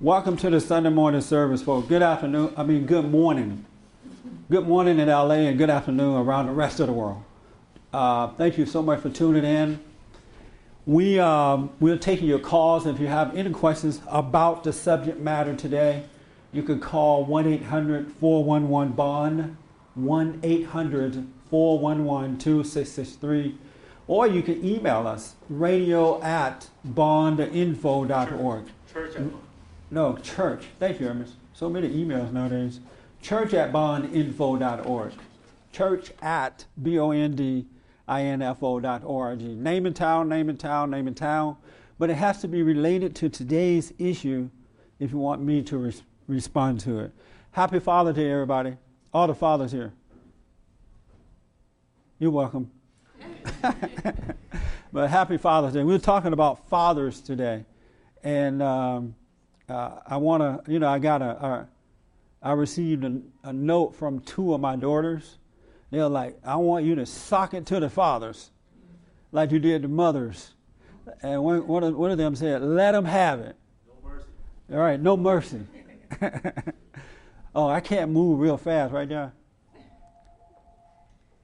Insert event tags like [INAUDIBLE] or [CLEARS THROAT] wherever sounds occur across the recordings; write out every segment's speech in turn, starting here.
Welcome to the Sunday morning service, folks. Good afternoon. I mean, good morning. Good morning in LA and good afternoon around the rest of the world. Uh, thank you so much for tuning in. We um, we're taking your calls. If you have any questions about the subject matter today, you can call 1-800-411-BOND, 1-800-411-2663, or you can email us, radio at bondinfo.org. Church at No, church. Thank you, Ernest. So many emails nowadays. Church at bondinfo.org. Church at B O N D I N F O.org. Name and town, name and town, name and town. But it has to be related to today's issue if you want me to res- respond to it. Happy Father Day, everybody. All the fathers here. You're welcome. [LAUGHS] but happy Father's Day. We're talking about fathers today. And. Um, uh, I want to, you know, I got a, I received a, a, note from two of my daughters. They're like, I want you to sock it to the fathers, like you did the mothers. And one, one, of, one of them said, let them have it. No mercy. All right, no mercy. [LAUGHS] oh, I can't move real fast, right there.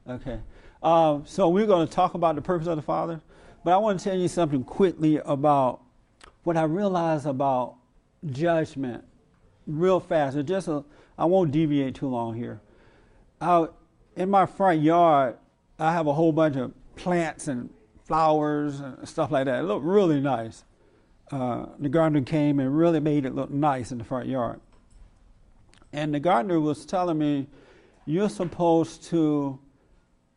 Okay. Um, so we're going to talk about the purpose of the Father. But I want to tell you something quickly about what I realized about judgment real fast. It just a, I won't deviate too long here. In my front yard, I have a whole bunch of plants and flowers and stuff like that. It looked really nice. Uh, the gardener came and really made it look nice in the front yard. And the gardener was telling me, you're supposed to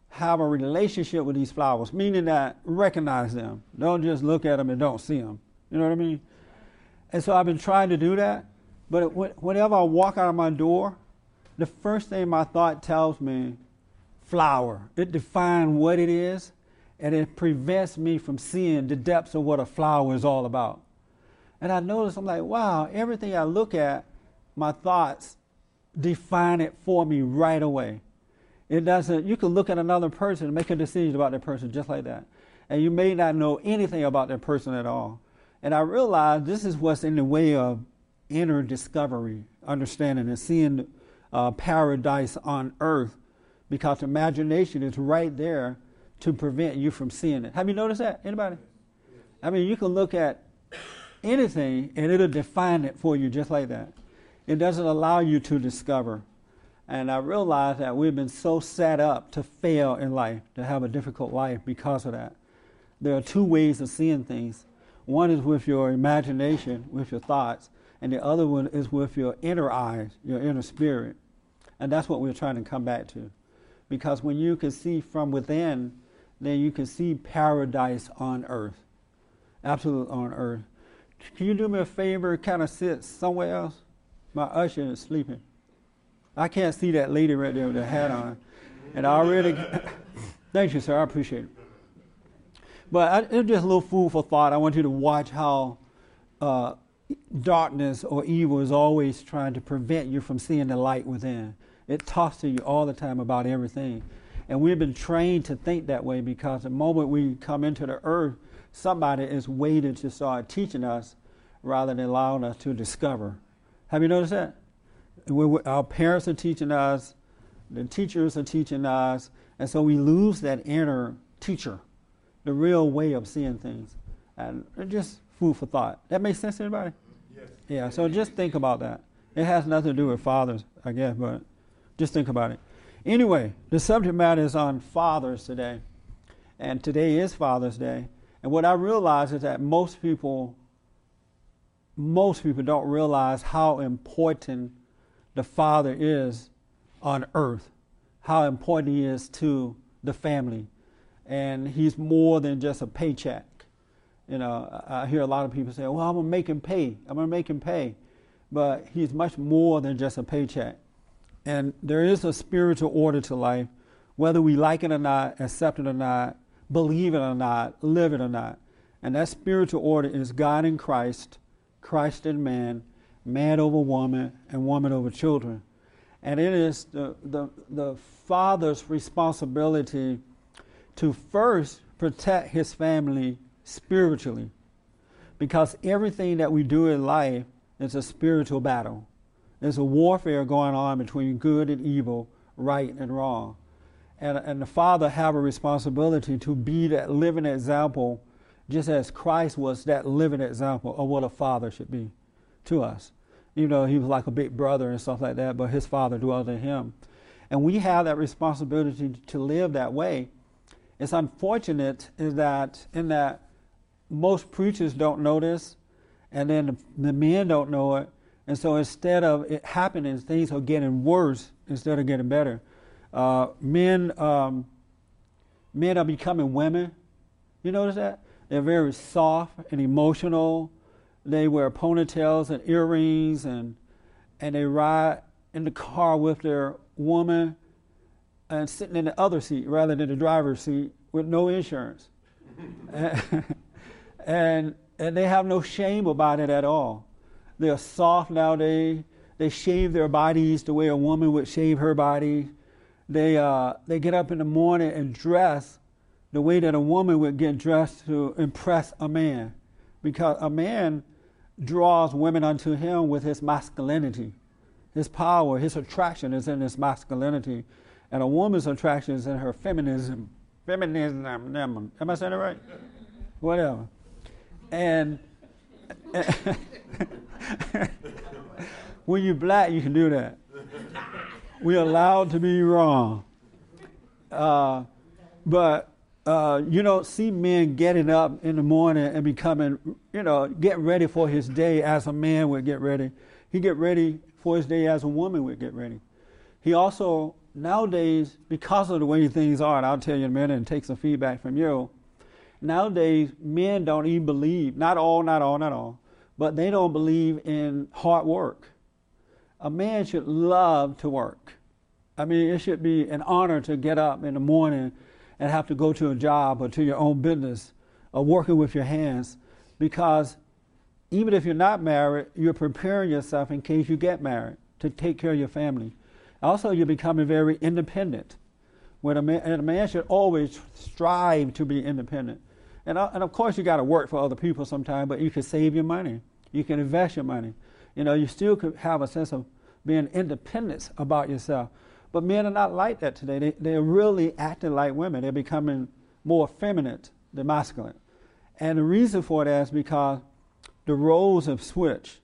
have a relationship with these flowers, meaning that recognize them. Don't just look at them and don't see them. You know what I mean? And so I've been trying to do that. But whenever I walk out of my door, the first thing my thought tells me, flower. It defines what it is, and it prevents me from seeing the depths of what a flower is all about. And I notice, I'm like, wow, everything I look at, my thoughts define it for me right away. It doesn't, you can look at another person and make a decision about that person just like that. And you may not know anything about that person at all. And I realized this is what's in the way of inner discovery, understanding, and seeing uh, paradise on earth because imagination is right there to prevent you from seeing it. Have you noticed that? Anybody? I mean, you can look at anything and it'll define it for you just like that. It doesn't allow you to discover. And I realized that we've been so set up to fail in life, to have a difficult life because of that. There are two ways of seeing things one is with your imagination, with your thoughts, and the other one is with your inner eyes, your inner spirit. And that's what we're trying to come back to. Because when you can see from within, then you can see paradise on earth. Absolute on earth. Can you do me a favor, kind of sit somewhere else? My usher is sleeping. I can't see that lady right there with the hat on. And I already, [LAUGHS] thank you, sir, I appreciate it. But I, it's just a little food for thought. I want you to watch how uh, darkness or evil is always trying to prevent you from seeing the light within. It talks to you all the time about everything. And we've been trained to think that way because the moment we come into the earth, somebody is waiting to start teaching us rather than allowing us to discover. Have you noticed that? We, our parents are teaching us, the teachers are teaching us, and so we lose that inner teacher the real way of seeing things. And just food for thought. That makes sense to anybody? Yes. Yeah, so just think about that. It has nothing to do with fathers, I guess, but just think about it. Anyway, the subject matter is on fathers today. And today is Father's Day. And what I realize is that most people most people don't realize how important the father is on earth, how important he is to the family, and he's more than just a paycheck. You know, I hear a lot of people say, "Well, I'm gonna make him pay. I'm gonna make him pay," but he's much more than just a paycheck. And there is a spiritual order to life, whether we like it or not, accept it or not, believe it or not, live it or not. And that spiritual order is God in Christ, Christ in man, man over woman, and woman over children. And it is the, the, the father's responsibility to first protect his family spiritually. Because everything that we do in life is a spiritual battle. There's a warfare going on between good and evil, right and wrong. And, and the father have a responsibility to be that living example, just as Christ was that living example of what a father should be to us. You know, he was like a big brother and stuff like that, but his father dwelled in him. And we have that responsibility to live that way. It's unfortunate is that in that most preachers don't know this, and then the, the men don't know it. And so instead of it happening, things are getting worse instead of getting better. Uh, men, um, men are becoming women. You notice that? They're very soft and emotional. They wear ponytails and earrings, and and they ride in the car with their woman and sitting in the other seat rather than the driver's seat with no insurance. [LAUGHS] and and they have no shame about it at all. They're soft nowadays. They shave their bodies the way a woman would shave her body. They uh, they get up in the morning and dress the way that a woman would get dressed to impress a man, because a man draws women unto him with his masculinity, his power, his attraction is in his masculinity, and a woman's attraction is in her feminism. Feminism, am I saying it right? Whatever. And [LAUGHS] when you're black, you can do that. We're allowed to be wrong. Uh, but uh, you don't see men getting up in the morning and becoming, you know, getting ready for his day as a man would get ready. He get ready for his day as a woman would get ready. He also nowadays, because of the way things are, and I'll tell you in a minute and take some feedback from you nowadays men don't even believe, not all, not all, not all, but they don't believe in hard work. A man should love to work. I mean, it should be an honor to get up in the morning and have to go to a job or to your own business or working with your hands because even if you're not married, you're preparing yourself in case you get married to take care of your family. Also, you're becoming very independent. When a man, and a man should always strive to be independent. And, uh, and of course, you got to work for other people sometimes, but you can save your money. You can invest your money. You know, you still could have a sense of being independent about yourself. But men are not like that today. They, they're really acting like women. They're becoming more feminine than masculine. And the reason for that is because the roles have switched.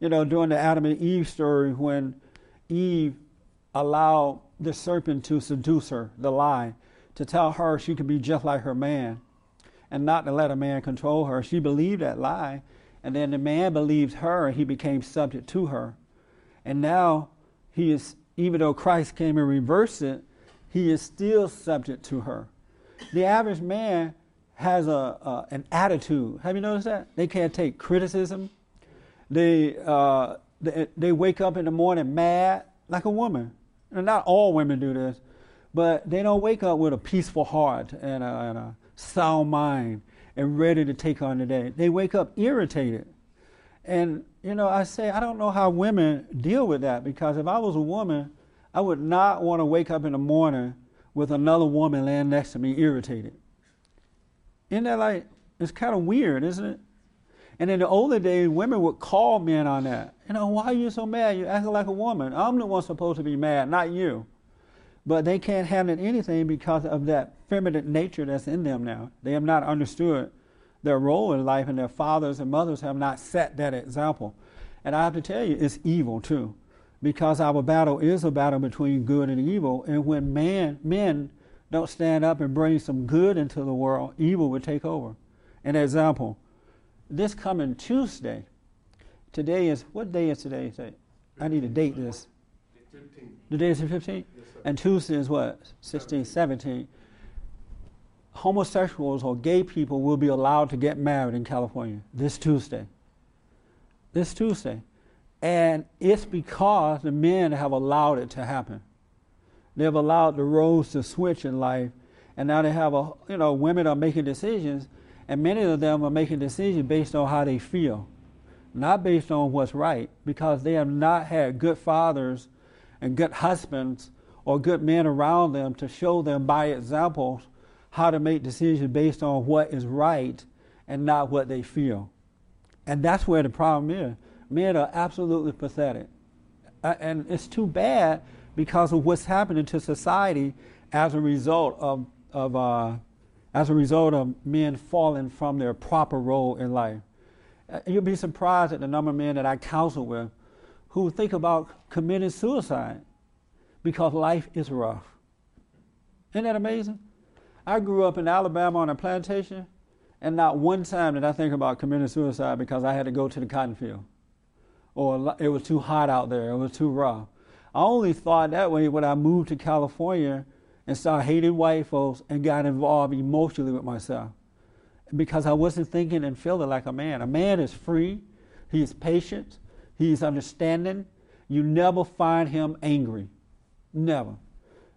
You know, during the Adam and Eve story, when Eve allowed the serpent to seduce her, the lie, to tell her she could be just like her man and not to let a man control her. She believed that lie, and then the man believed her, and he became subject to her. And now he is, even though Christ came and reversed it, he is still subject to her. The average man has a, a an attitude. Have you noticed that? They can't take criticism. They, uh, they, they wake up in the morning mad like a woman. And not all women do this, but they don't wake up with a peaceful heart and a, and a sound mind and ready to take on the day. They wake up irritated. And, you know, I say, I don't know how women deal with that because if I was a woman, I would not want to wake up in the morning with another woman laying next to me irritated. Isn't that like, it's kind of weird, isn't it? And in the older days, women would call men on that. You know, why are you so mad? You acting like a woman. I'm the one supposed to be mad, not you but they can't handle anything because of that feminine nature that's in them now. They have not understood their role in life, and their fathers and mothers have not set that example. And I have to tell you, it's evil too, because our battle is a battle between good and evil. And when man, men don't stand up and bring some good into the world, evil will take over. An example: this coming Tuesday. Today is what day is today? I need to date this. The day is the 15th? and Tuesday is what? 16, 17. Homosexuals or gay people will be allowed to get married in California this Tuesday. This Tuesday. And it's because the men have allowed it to happen. They've allowed the roles to switch in life, and now they have a, you know, women are making decisions, and many of them are making decisions based on how they feel, not based on what's right, because they have not had good fathers and good husbands or good men around them to show them by examples how to make decisions based on what is right and not what they feel. And that's where the problem is. Men are absolutely pathetic. And it's too bad because of what's happening to society as a result of, of uh, as a result of men falling from their proper role in life. Uh, you'll be surprised at the number of men that I counsel with who think about committing suicide because life is rough. Isn't that amazing? I grew up in Alabama on a plantation, and not one time did I think about committing suicide because I had to go to the cotton field or it was too hot out there, it was too rough. I only thought that way when I moved to California and started hating white folks and got involved emotionally with myself because I wasn't thinking and feeling like a man. A man is free, he is patient, he is understanding. You never find him angry. Never.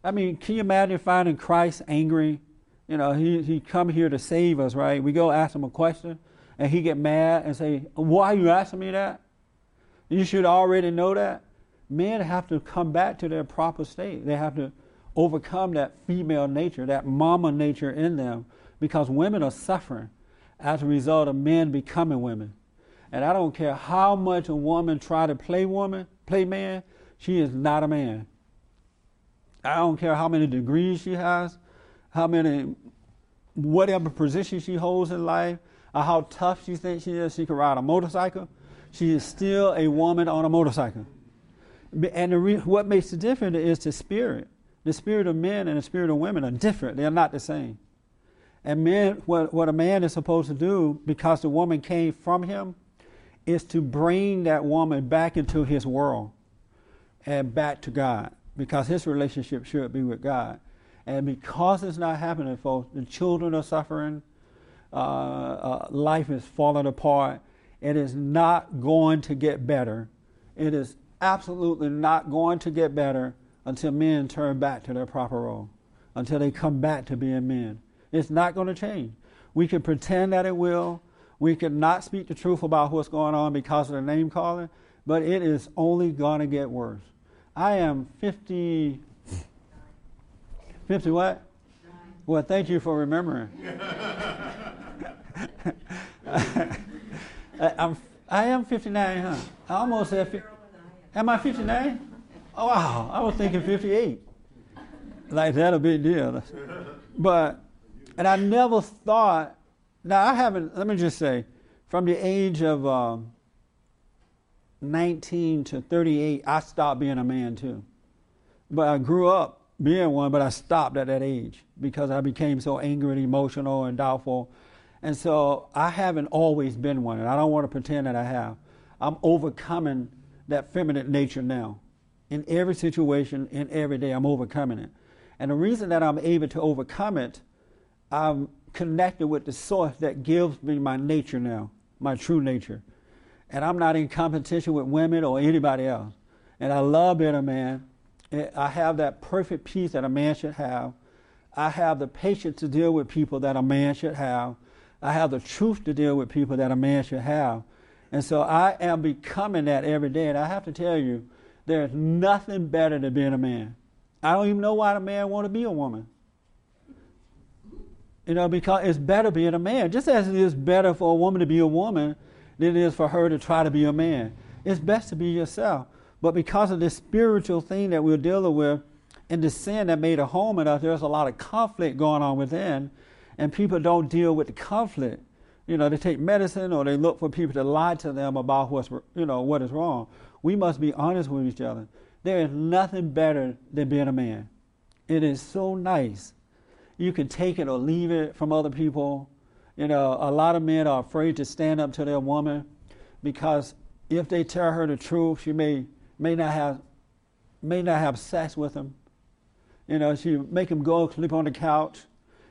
I mean, can you imagine finding Christ angry? You know, he, he come here to save us, right? We go ask him a question and he get mad and say, why are you asking me that? You should already know that. Men have to come back to their proper state. They have to overcome that female nature, that mama nature in them, because women are suffering as a result of men becoming women. And I don't care how much a woman try to play woman, play man, she is not a man. I don't care how many degrees she has, how many, whatever position she holds in life, or how tough she thinks she is. She can ride a motorcycle. She is still a woman on a motorcycle. And re- what makes it different is the spirit. The spirit of men and the spirit of women are different. They're not the same. And men, what, what a man is supposed to do, because the woman came from him, is to bring that woman back into his world and back to God, because his relationship should be with God. And because it's not happening, folks, the children are suffering, uh, uh, life is falling apart, it is not going to get better. It is absolutely not going to get better until men turn back to their proper role, until they come back to being men. It's not going to change. We can pretend that it will. We can not speak the truth about what's going on because of the name calling, but it is only going to get worse. I am 50. 50 what? Well, thank you for remembering. [LAUGHS] [LAUGHS] I'm, I am 59, huh? I almost said, am I 59? Oh, wow, I was thinking 58. Like, that a big deal. But, and I never thought, now I haven't, let me just say, from the age of um, 19 to 38, I stopped being a man too. But I grew up being one, but I stopped at that age because I became so angry and emotional and doubtful and so I haven't always been one, and I don't want to pretend that I have. I'm overcoming that feminine nature now. In every situation, in every day, I'm overcoming it. And the reason that I'm able to overcome it, I'm connected with the source that gives me my nature now, my true nature. And I'm not in competition with women or anybody else. And I love being a man. I have that perfect peace that a man should have. I have the patience to deal with people that a man should have. I have the truth to deal with people that a man should have. And so I am becoming that every day. And I have to tell you, there's nothing better than being a man. I don't even know why a man want to be a woman. You know, because it's better being a man. Just as it is better for a woman to be a woman than it is for her to try to be a man. It's best to be yourself. But because of this spiritual thing that we're dealing with and the sin that made a home in us, there's a lot of conflict going on within and people don't deal with the conflict. You know, they take medicine or they look for people to lie to them about what's you know what is wrong. We must be honest with each other. There is nothing better than being a man. It is so nice. You can take it or leave it from other people. You know, a lot of men are afraid to stand up to their woman because if they tell her the truth, she may may not have may not have sex with them. You know, she make him go sleep on the couch.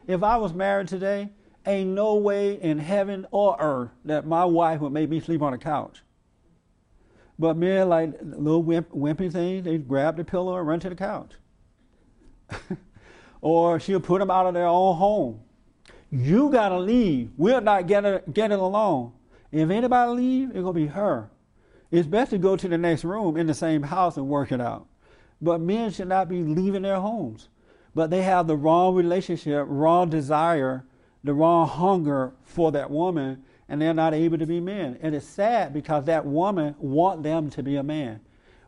If I was married today, ain't no way in heaven or earth that my wife would make me sleep on a couch. But men like little wimp, wimpy thing, they grab the pillow and run to the couch. [LAUGHS] or she'll put them out of their own home. You gotta leave. We're not getting getting along. If anybody leave, it's gonna be her. It's best to go to the next room in the same house and work it out. But men should not be leaving their homes but they have the wrong relationship, wrong desire, the wrong hunger for that woman, and they're not able to be men. And it's sad because that woman want them to be a man.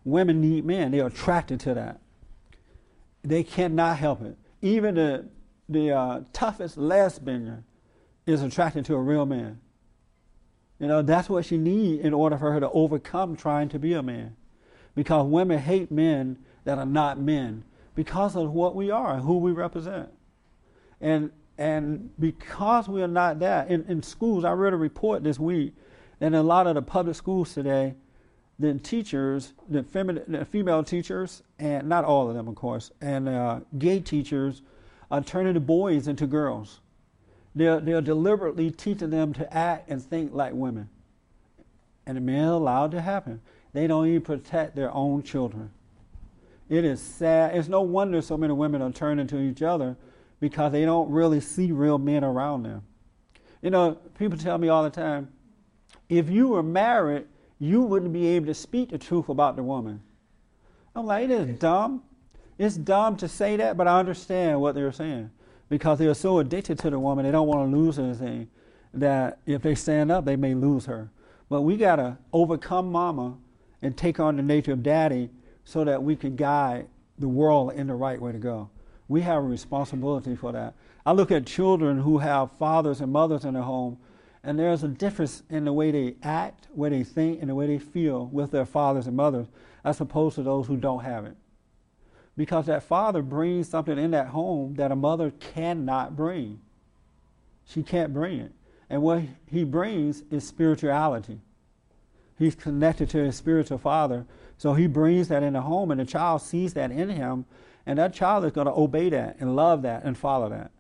Women need men. They're attracted to that. They cannot help it. Even the, the uh, toughest lesbian is attracted to a real man. You know, that's what she needs in order for her to overcome trying to be a man. Because women hate men that are not men because of what we are and who we represent. And and because we are not that, in, in schools, I read a report this week that in a lot of the public schools today, the teachers, the, feminine, the female teachers, and not all of them, of course, and uh, gay teachers are turning the boys into girls. They're, they're deliberately teaching them to act and think like women. And the men allowed to happen. They don't even protect their own children. It is sad. It's no wonder so many women are turning to each other because they don't really see real men around them. You know, people tell me all the time if you were married, you wouldn't be able to speak the truth about the woman. I'm like, it is dumb. It's dumb to say that, but I understand what they're saying because they're so addicted to the woman, they don't want to lose anything. That if they stand up, they may lose her. But we got to overcome mama and take on the nature of daddy so that we can guide the world in the right way to go. We have a responsibility for that. I look at children who have fathers and mothers in their home, and there's a difference in the way they act, way they think, and the way they feel with their fathers and mothers, as opposed to those who don't have it. Because that father brings something in that home that a mother cannot bring. She can't bring it. And what he brings is spirituality. He's connected to his spiritual father. So he brings that in the home, and the child sees that in him, and that child is going to obey that and love that and follow that.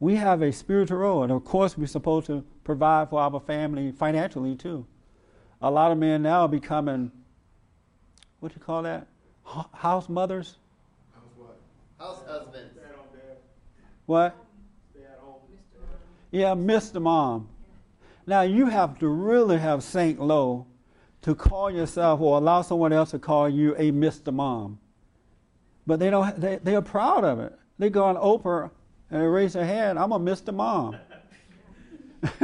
We have a spiritual role, and of course, we're supposed to provide for our family financially too. A lot of men now are becoming, what do you call that? House mothers? House what? House husbands. What? Yeah, Mr. Mom. Now you have to really have St. Low to call yourself or allow someone else to call you a Mr. Mom. But they don't they, they are proud of it. They go on Oprah and they raise their hand, I'm a Mr. Mom. [LAUGHS]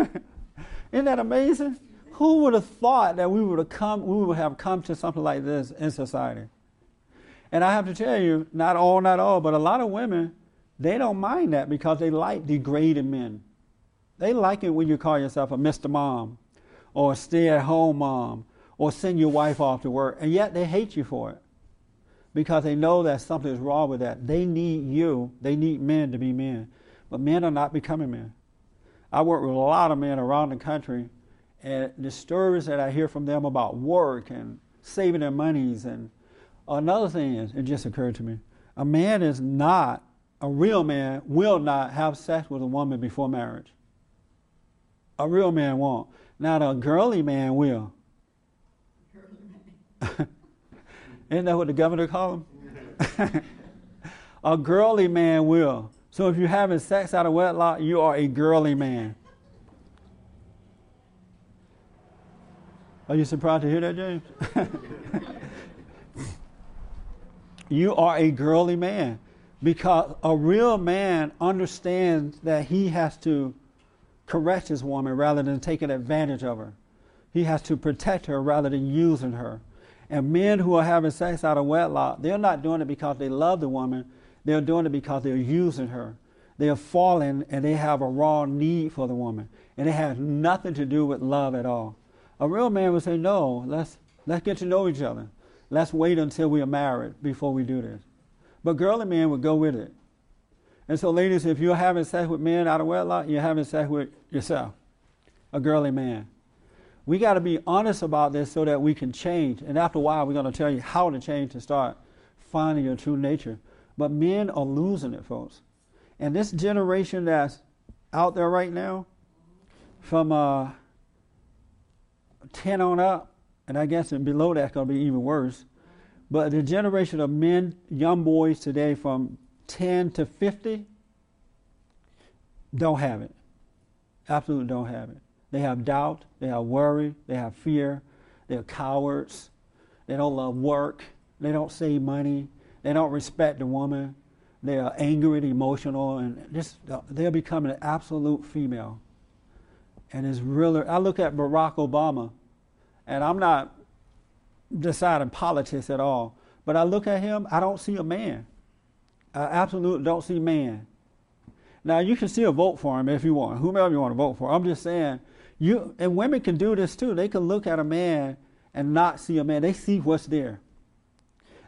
Isn't that amazing? Who would have thought that we would have come we would have come to something like this in society? And I have to tell you, not all, not all, but a lot of women, they don't mind that because they like degraded men. They like it when you call yourself a Mr. Mom or a stay at home mom or send your wife off to work, and yet they hate you for it because they know that something is wrong with that. They need you, they need men to be men, but men are not becoming men. I work with a lot of men around the country, and the stories that I hear from them about work and saving their monies and another thing is, it just occurred to me, a man is not, a real man will not have sex with a woman before marriage. A real man won't. Not a girly man will. [LAUGHS] Isn't that what the governor called him? [LAUGHS] a girly man will. So if you're having sex out of wedlock, you are a girly man. Are you surprised to hear that, James? [LAUGHS] you are a girly man because a real man understands that he has to correct his woman rather than taking advantage of her. He has to protect her rather than using her. And men who are having sex out of wedlock, they're not doing it because they love the woman. They're doing it because they're using her. They are falling and they have a raw need for the woman. And it has nothing to do with love at all. A real man would say, No, let's, let's get to know each other. Let's wait until we are married before we do this. But girly men would go with it. And so, ladies, if you're having sex with men out of wedlock, you're having sex with yourself, a girly man. We got to be honest about this so that we can change. And after a while, we're going to tell you how to change to start finding your true nature. But men are losing it, folks. And this generation that's out there right now, from uh, 10 on up, and I guess below that's going to be even worse. But the generation of men, young boys today from 10 to 50 don't have it. Absolutely don't have it. They have doubt, they have worry, they have fear, they're cowards, they don't love work, they don't save money, they don't respect the woman, they are angry and emotional, and just they're becoming an absolute female. And it's really, I look at Barack Obama, and I'm not deciding politics at all, but I look at him, I don't see a man. I absolutely don't see man. Now you can still vote for him if you want, whomever you want to vote for. I'm just saying, you and women can do this too. They can look at a man and not see a man. They see what's there.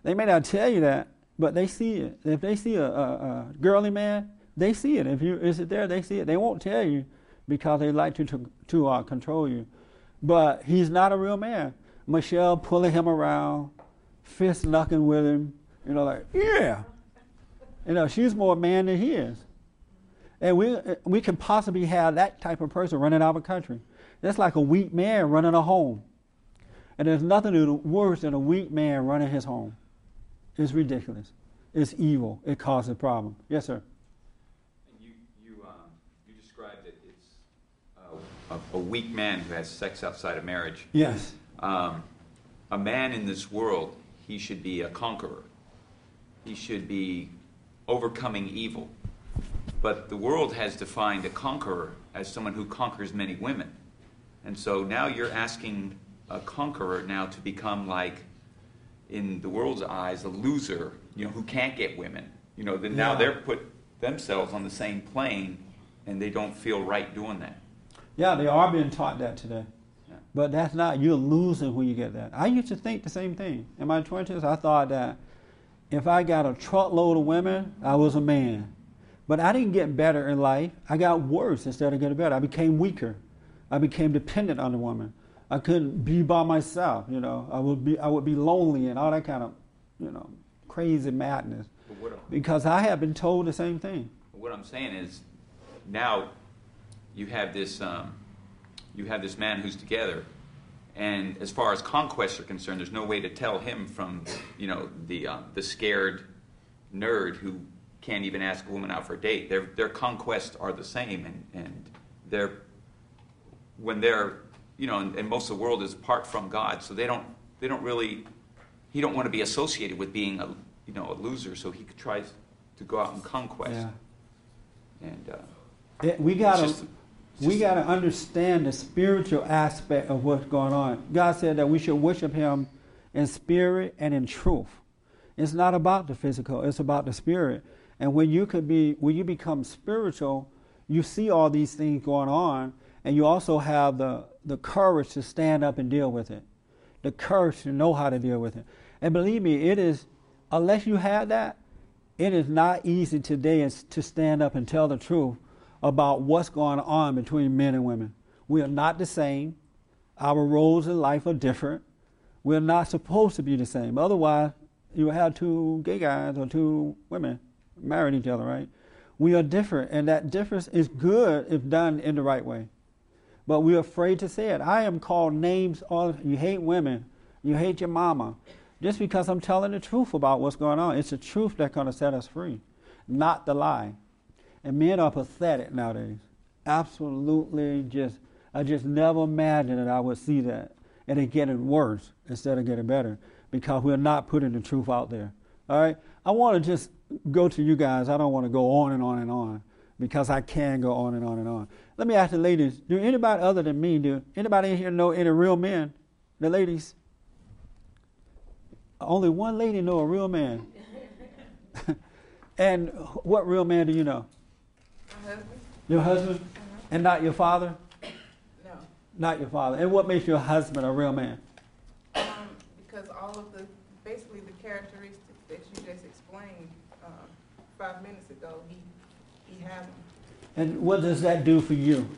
They may not tell you that, but they see it. If they see a, a, a girly man, they see it. If you is it there, they see it. They won't tell you because they like to to, to uh, control you. But he's not a real man. Michelle pulling him around, fist knucking with him, you know, like yeah. You know, she's more man than he is. And we, we can possibly have that type of person running our country. That's like a weak man running a home. And there's nothing worse than a weak man running his home. It's ridiculous. It's evil. It causes problems. Yes, sir. You, you, um, you described it. It's uh, a, a, weak man who has sex outside of marriage. Yes. Um, a man in this world, he should be a conqueror. He should be overcoming evil. But the world has defined a conqueror as someone who conquers many women. And so now you're asking a conqueror now to become like, in the world's eyes, a loser, you know, who can't get women. You know, then now they're put themselves on the same plane and they don't feel right doing that. Yeah, they are being taught that today. Yeah. But that's not, you're losing when you get that. I used to think the same thing. In my 20s, I thought that if I got a truckload of women, I was a man. But I didn't get better in life. I got worse instead of getting better. I became weaker. I became dependent on the woman. I couldn't be by myself, you know. I would be I would be lonely and all that kind of, you know, crazy madness. Because I have been told the same thing. what I'm saying is now you have this um, you have this man who's together and as far as conquests are concerned there's no way to tell him from you know the uh, the scared nerd who can't even ask a woman out for a date their their conquests are the same and and they're when they're you know and, and most of the world is apart from God so they don't they don't really he don't want to be associated with being a you know a loser so he tries to go out and conquest Yeah. and uh, we got to we got to understand the spiritual aspect of what's going on. God said that we should worship Him in spirit and in truth. It's not about the physical; it's about the spirit. And when you could be, when you become spiritual, you see all these things going on, and you also have the the courage to stand up and deal with it, the courage to know how to deal with it. And believe me, it is unless you have that, it is not easy today to stand up and tell the truth about what's going on between men and women. We are not the same. Our roles in life are different. We're not supposed to be the same. Otherwise, you have two gay guys or two women marrying each other, right? We are different, and that difference is good if done in the right way. But we're afraid to say it. I am called names all you hate women, you hate your mama. Just because I'm telling the truth about what's going on. It's the truth that's gonna set us free, not the lie. And men are pathetic nowadays. Absolutely just I just never imagined that I would see that. And it's getting worse instead of getting better because we're not putting the truth out there. All right? I want to just go to you guys. I don't want to go on and on and on because I can go on and on and on. Let me ask the ladies, do anybody other than me, do anybody in here know any real men? The ladies? Only one lady know a real man. [LAUGHS] and what real man do you know? My husband? Your husband? uh-huh. And not your father? No. Not your father. And what makes your husband a real man? Um, because all of the, basically the characteristics that you just explained, um, five minutes ago, he, he had them. And what does that do for you?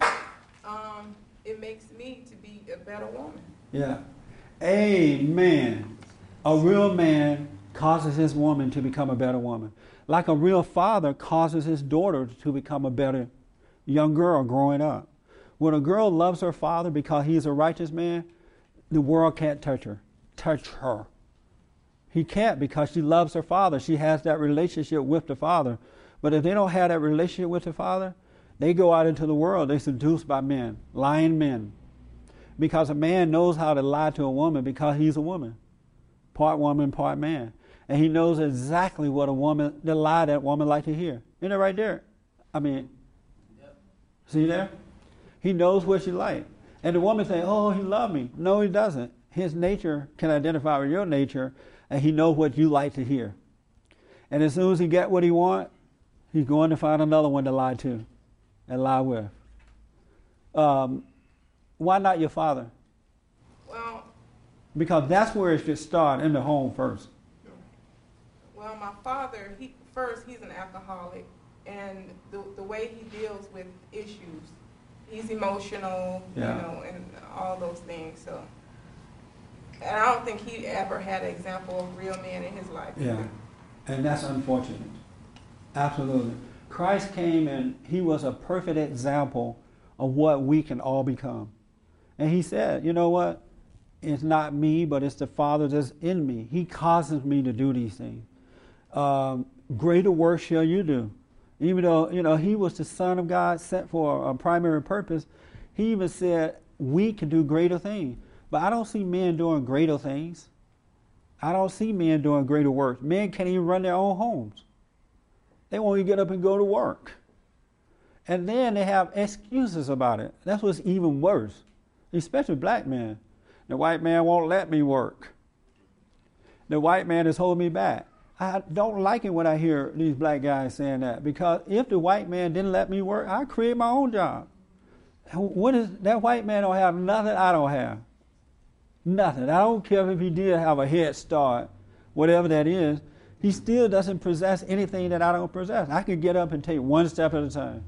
Um, it makes me to be a better woman. Yeah. Amen. A real man causes his woman to become a better woman. Like a real father causes his daughter to become a better young girl growing up. When a girl loves her father because he's a righteous man, the world can't touch her. Touch her. He can't because she loves her father. She has that relationship with the father. But if they don't have that relationship with the father, they go out into the world. They're seduced by men, lying men. Because a man knows how to lie to a woman because he's a woman. Part woman, part man. And he knows exactly what a woman, the lie that woman like to hear. Isn't it right there? I mean, see there? He knows what she like. And the woman say, "Oh, he loved me." No, he doesn't. His nature can identify with your nature, and he knows what you like to hear. And as soon as he get what he want, he's going to find another one to lie to, and lie with. Um, why not your father? Well, Because that's where it should start in the home first. well, my father, he, first, he's an alcoholic, and the, the way he deals with issues, he's emotional, you know, and all those things, so. And I don't think he ever had an example of real men in his life. Yeah, and that's unfortunate. Absolutely. Christ came and he was a perfect example of what we can all become. And he said, you know what? It's not me, but it's the Father that's in me. He causes me to do these things. Um, greater work shall you do. Even though, you know, he was the Son of God sent for a primary purpose, he even said we can do greater things. But I don't see men doing greater things. I don't see men doing greater work. Men can't even run their own homes. They won't even get up and go to work. And then they have excuses about it. That's what's even worse, especially black men. The white man won't let me work. The white man is holding me back. I don't like it when I hear these black guys saying that because if the white man didn't let me work, I'd create my own job. What is that white man don't have nothing I don't have. Nothing. I don't care if he did have a head start, whatever that is. He still doesn't possess anything that I don't possess. I could get up and take one step at a time.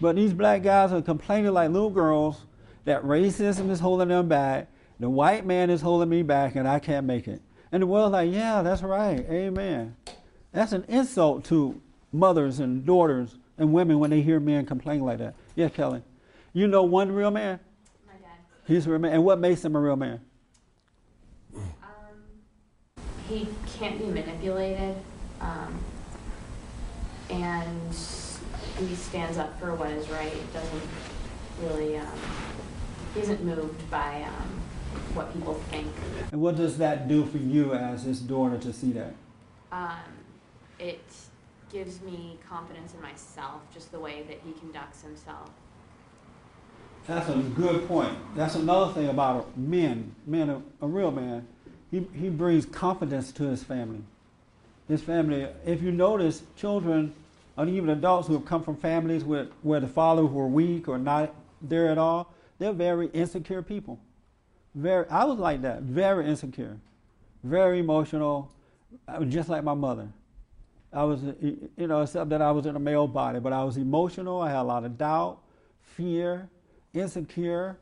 But these black guys are complaining like little girls that racism is holding them back. The white man is holding me back, and I can't make it. And the world's like, yeah, that's right. Amen. That's an insult to mothers and daughters and women when they hear men complain like that. Yeah, Kelly. You know one real man? He's a real man. And what makes him a real man? Um, he can't be manipulated, um, and he stands up for what is right. Doesn't really. Um, he isn't moved by um, what people think. And what does that do for you as his daughter to see that? Um, it gives me confidence in myself, just the way that he conducts himself. That's a good point. That's another thing about men. Men, a, a real man, he, he brings confidence to his family. His family, if you notice, children and even adults who have come from families where, where the fathers were weak or not there at all, they're very insecure people. Very, I was like that, very insecure, very emotional, I was just like my mother. I was, you know, except that I was in a male body, but I was emotional. I had a lot of doubt, fear, insecure,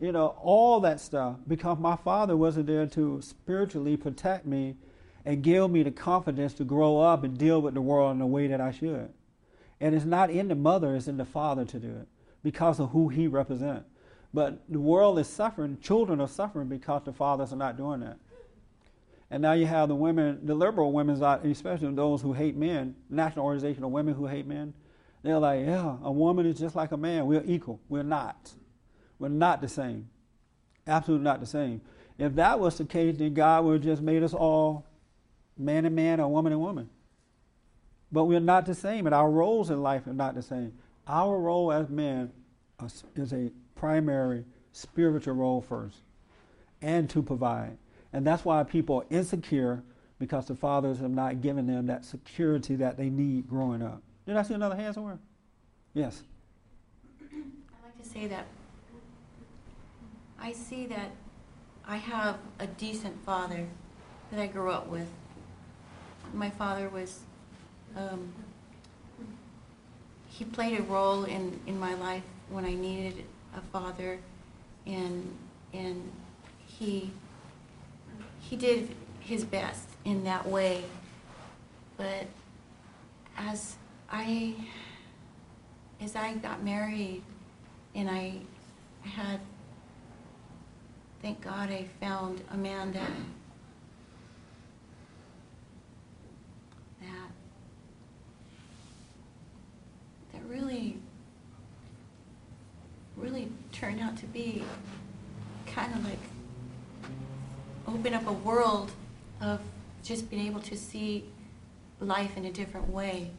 you know, all that stuff because my father wasn't there to spiritually protect me and give me the confidence to grow up and deal with the world in the way that I should. And it's not in the mother, it's in the father to do it because of who he represents. But the world is suffering, children are suffering because the fathers are not doing that. And now you have the women, the liberal women, especially those who hate men, National Organization of Women Who Hate Men, they're like, yeah, a woman is just like a man. We're equal. We're not. We're not the same. Absolutely not the same. If that was the case, then God would have just made us all man and man or woman and woman. But we're not the same, and our roles in life are not the same. Our role as men is a primary spiritual role first, and to provide. And that's why people are insecure because the fathers have not given them that security that they need growing up. Did I see another hand somewhere? Yes. I'd like to say that I see that I have a decent father that I grew up with. My father was, um, he played a role in, in my life when I needed a father, and and he he did his best in that way. But as I as I got married and I had thank God I found a man that that that really really turned out to be kind of like open up a world of just being able to see life in a different way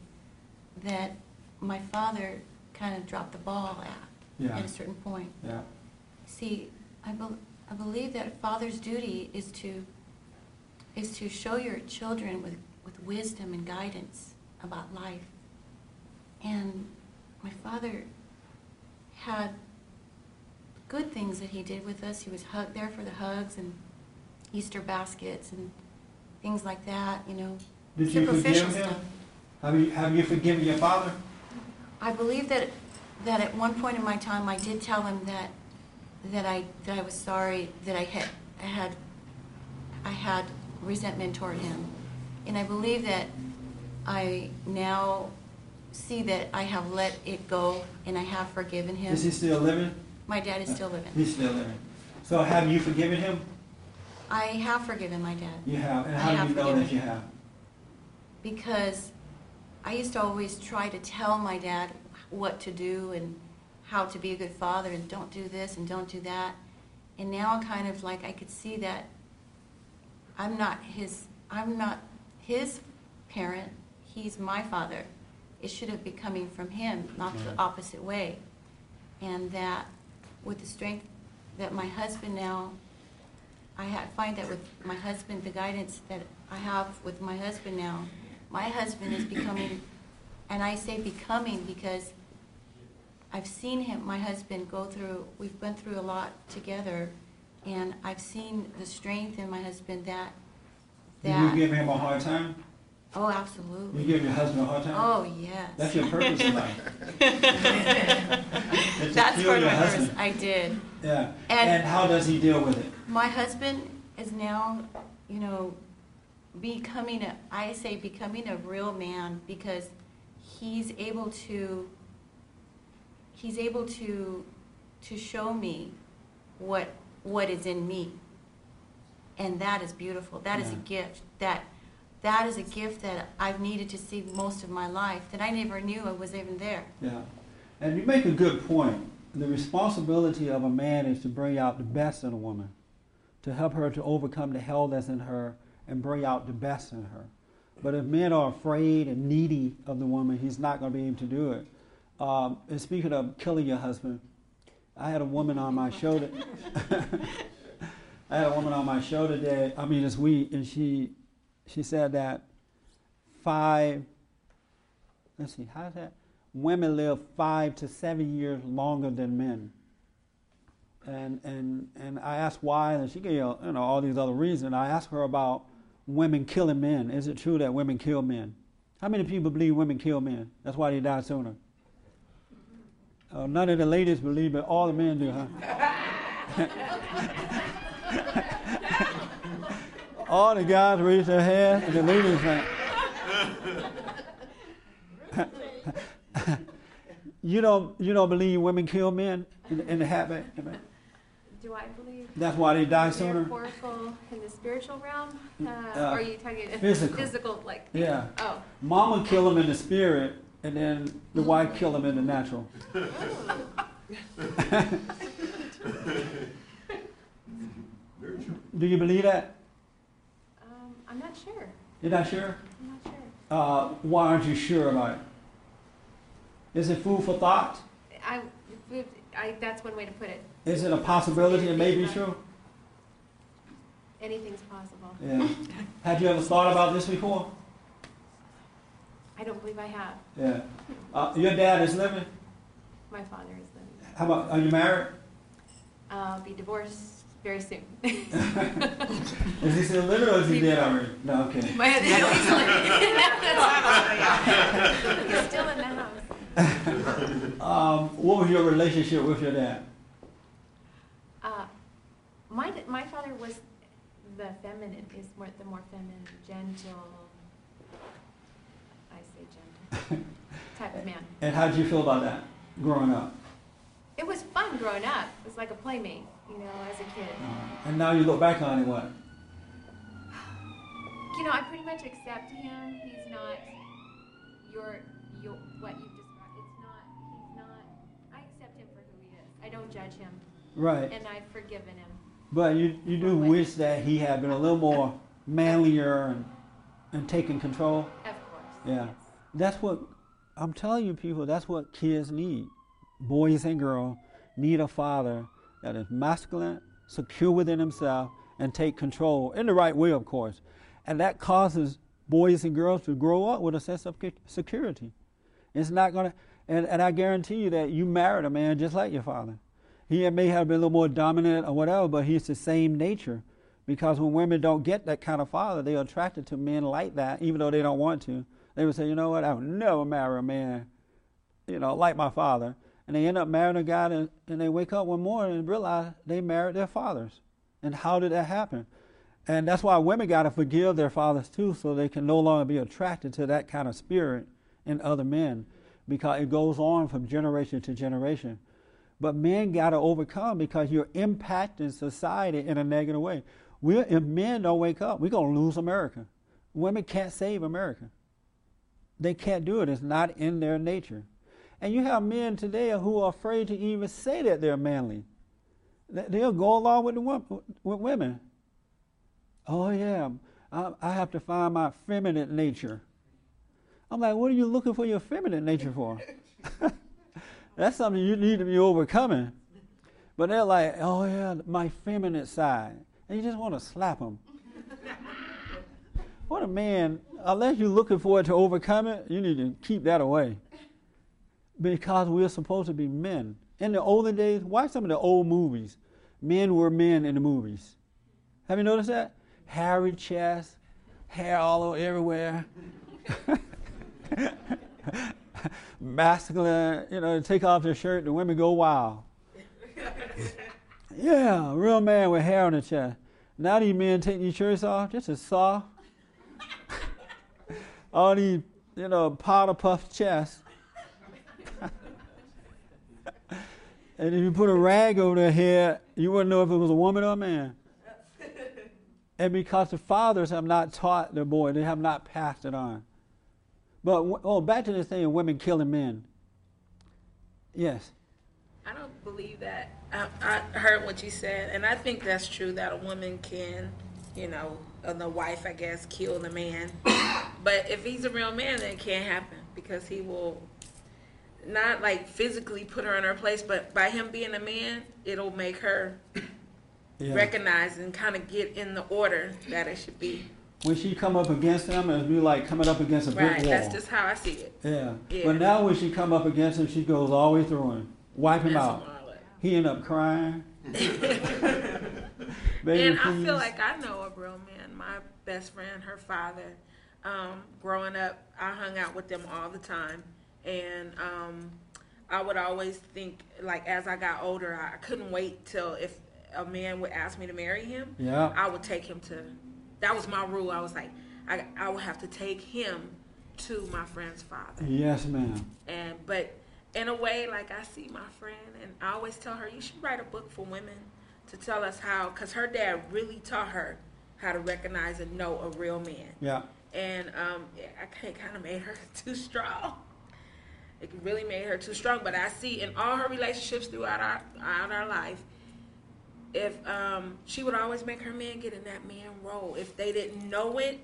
that my father kind of dropped the ball at. Yeah. at a certain point. Yeah. See, I, bel I believe that a father's duty is to is to show your children with, with wisdom and guidance about life. And my father had good things that he did with us. He was hug, there for the hugs and Easter baskets and things like that, you know. Did you superficial forgive him? Have you have you forgiven your father? I believe that that at one point in my time I did tell him that that I that I was sorry that I had I had I had resentment toward him, and I believe that I now see that I have let it go and I have forgiven him. Is he still living? my dad is still living. He's still living. So have you forgiven him? I have forgiven my dad You have. And I how do you know that you have? because I used to always try to tell my dad what to do and how to be a good father and don't do this and don't do that. And now I'm kind of like I could see that I'm not his I'm not his parent. He's my father. It should have been coming from him, not the opposite way. And that with the strength that my husband now I find that with my husband, the guidance that I have with my husband now, my husband is becoming, and I say becoming because I've seen him, my husband, go through, we've been through a lot together, and I've seen the strength in my husband that, Did you give him a hard time? oh, absolutely. You give your husband a hard time? Oh, yes. That's your purpose in life. [LAUGHS] That's part of your my purpose. husband. I did. Yeah. And- And, how does he deal with it? My husband is now, you know, becoming a, I say becoming a real man because he's able to, he's able to, to show me what, what is in me. And that is beautiful. That is a gift. That, that is a gift that I've needed to see most of my life that I never knew I was even there. Yeah. And you make a good point. The responsibility of a man is to bring out the best in a woman, to help her to overcome the hell that's in her and bring out the best in her. But if men are afraid and needy of the woman, he's not going to be able to do it. Um, and speaking of killing your husband, I had a woman on my show [LAUGHS] I had a woman on my show today. I mean, this week, and she she said that five. Let's see, how's that? Women live five to seven years longer than men. And and and I asked why, and she gave you know all these other reasons. I asked her about women killing men. Is it true that women kill men? How many people believe women kill men? That's why they die sooner. Uh, none of the ladies believe it. All the men do, huh? [LAUGHS] all the guys raise their hand, and the ladies like. [LAUGHS] you don't you don't believe women kill men in, in the habit? Do I believe That's why they die they're sooner. powerful in the spiritual realm? Uh, Uh, or are you talking [LAUGHS] physical. physical, like? Yeah. Oh, Mama kill them in the spirit, and then the wife kill them in the natural. [LAUGHS] Do you believe that? um, I'm not sure. You're not sure? I'm not sure. Uh, why aren't you sure about it? Is it food for thought? I, I, that's one way to put it. Is it a possibility it may be true? Anything's possible. Yeah. Have you ever thought about this before? I don't believe I have. Yeah. Uh, your dad is living. My father is living. How about? Are you married? I'll be divorced very soon. [LAUGHS] [LAUGHS] Is he still living or is he dead already? No, okay. My [LAUGHS] he's still in the house. Um, what was your relationship with your dad? My my father was the feminine, is more the more feminine, gentle. I say gentle [LAUGHS] type of man. And how did you feel about that growing up? It was fun growing up. It was like a playmate, you know, as a kid. Uh, and now you look back on it, what? You know, I pretty much accept him. He's not your your what you've described. It's not. He's not. I accept him for who he is. I don't judge him, Right. and I've forgiven him. But you, you do wish that he had been a little more manlier and, and taking control. Of course. Yeah. Yes. That's what I'm telling you, people. That's what kids need, boys and girls. need a father that is masculine, secure within himself, and take control in the right way, of course. And that causes boys and girls to grow up with a sense of security. It's not going to, and, and I guarantee you that you married a man just like your father. He may have been a little more dominant or whatever, but he's the same nature. Because when women don't get that kind of father, they're attracted to men like that, even though they don't want to. They would say, you know what, I would never marry a man, you know, like my father. And they end up marrying a guy, and, and they wake up one morning and realize they married their fathers. And how did that happen? And that's why women got to forgive their fathers too, so they can no longer be attracted to that kind of spirit in other men, because it goes on from generation to generation. But men got to overcome because you're impacting society in a negative way. We're, if men don't wake up, we're going to lose America. Women can't save America. They can't do it. It's not in their nature. And you have men today who are afraid to even say that they're manly. They'll go along with the with women. Oh yeah, I, I have to find my feminine nature. I'm like, what are you looking for your feminine nature for? [LAUGHS] That's something you need to be overcoming. But they're like, oh yeah, my feminine side, and you just want to slap them. [LAUGHS] what a man! Unless you're looking for it to overcome it, you need to keep that away. Because we're supposed to be men. In the olden days, watch some of the old movies. Men were men in the movies. Have you noticed that? Hairy chest, hair all over everywhere. [LAUGHS] Masculine, you know, take off their shirt, the women go wild. [LAUGHS] yeah, real man with hair on the chest. Now these men taking these shirts off, just a saw. all these, you know, powder puff chests. [LAUGHS] And if you put a rag over their head, you wouldn't know if it was a woman or a man. [LAUGHS] and because the fathers have not taught their boy, they have not passed it on. But oh, back to this thing of women killing men. Yes. I don't believe that. I, I heard what you said, and I think that's true that a woman can, you know, the wife, I guess, kill the man. [COUGHS] but if he's a real man, then it can't happen because he will not like physically put her in her place, but by him being a man, it'll make her [COUGHS] yeah. recognize and kind of get in the order that it should be. When she come up against him, it'd be like coming up against a brick right, wall. That's just how I see it. Yeah. yeah. But now when she come up against him, she goes all the way through him, wipe him that's out. He end up crying. [LAUGHS] Baby, and I feel like I know a real man. My best friend, her father. Um, growing up, I hung out with them all the time and um, I would always think like as I got older, I couldn't wait till if a man would ask me to marry him, yeah, I would take him to. That was my rule. I was like, I I would have to take him to my friend's father. Yes, ma'am. And but in a way, like I see my friend, and I always tell her, you should write a book for women to tell us how, because her dad really taught her how to recognize and know a real man. Yeah. And um, I kind of made her [LAUGHS] too strong. It really made her too strong. But I see in all her relationships throughout our, throughout our life, if um, she would always make her man get in that man role. If they didn't know it,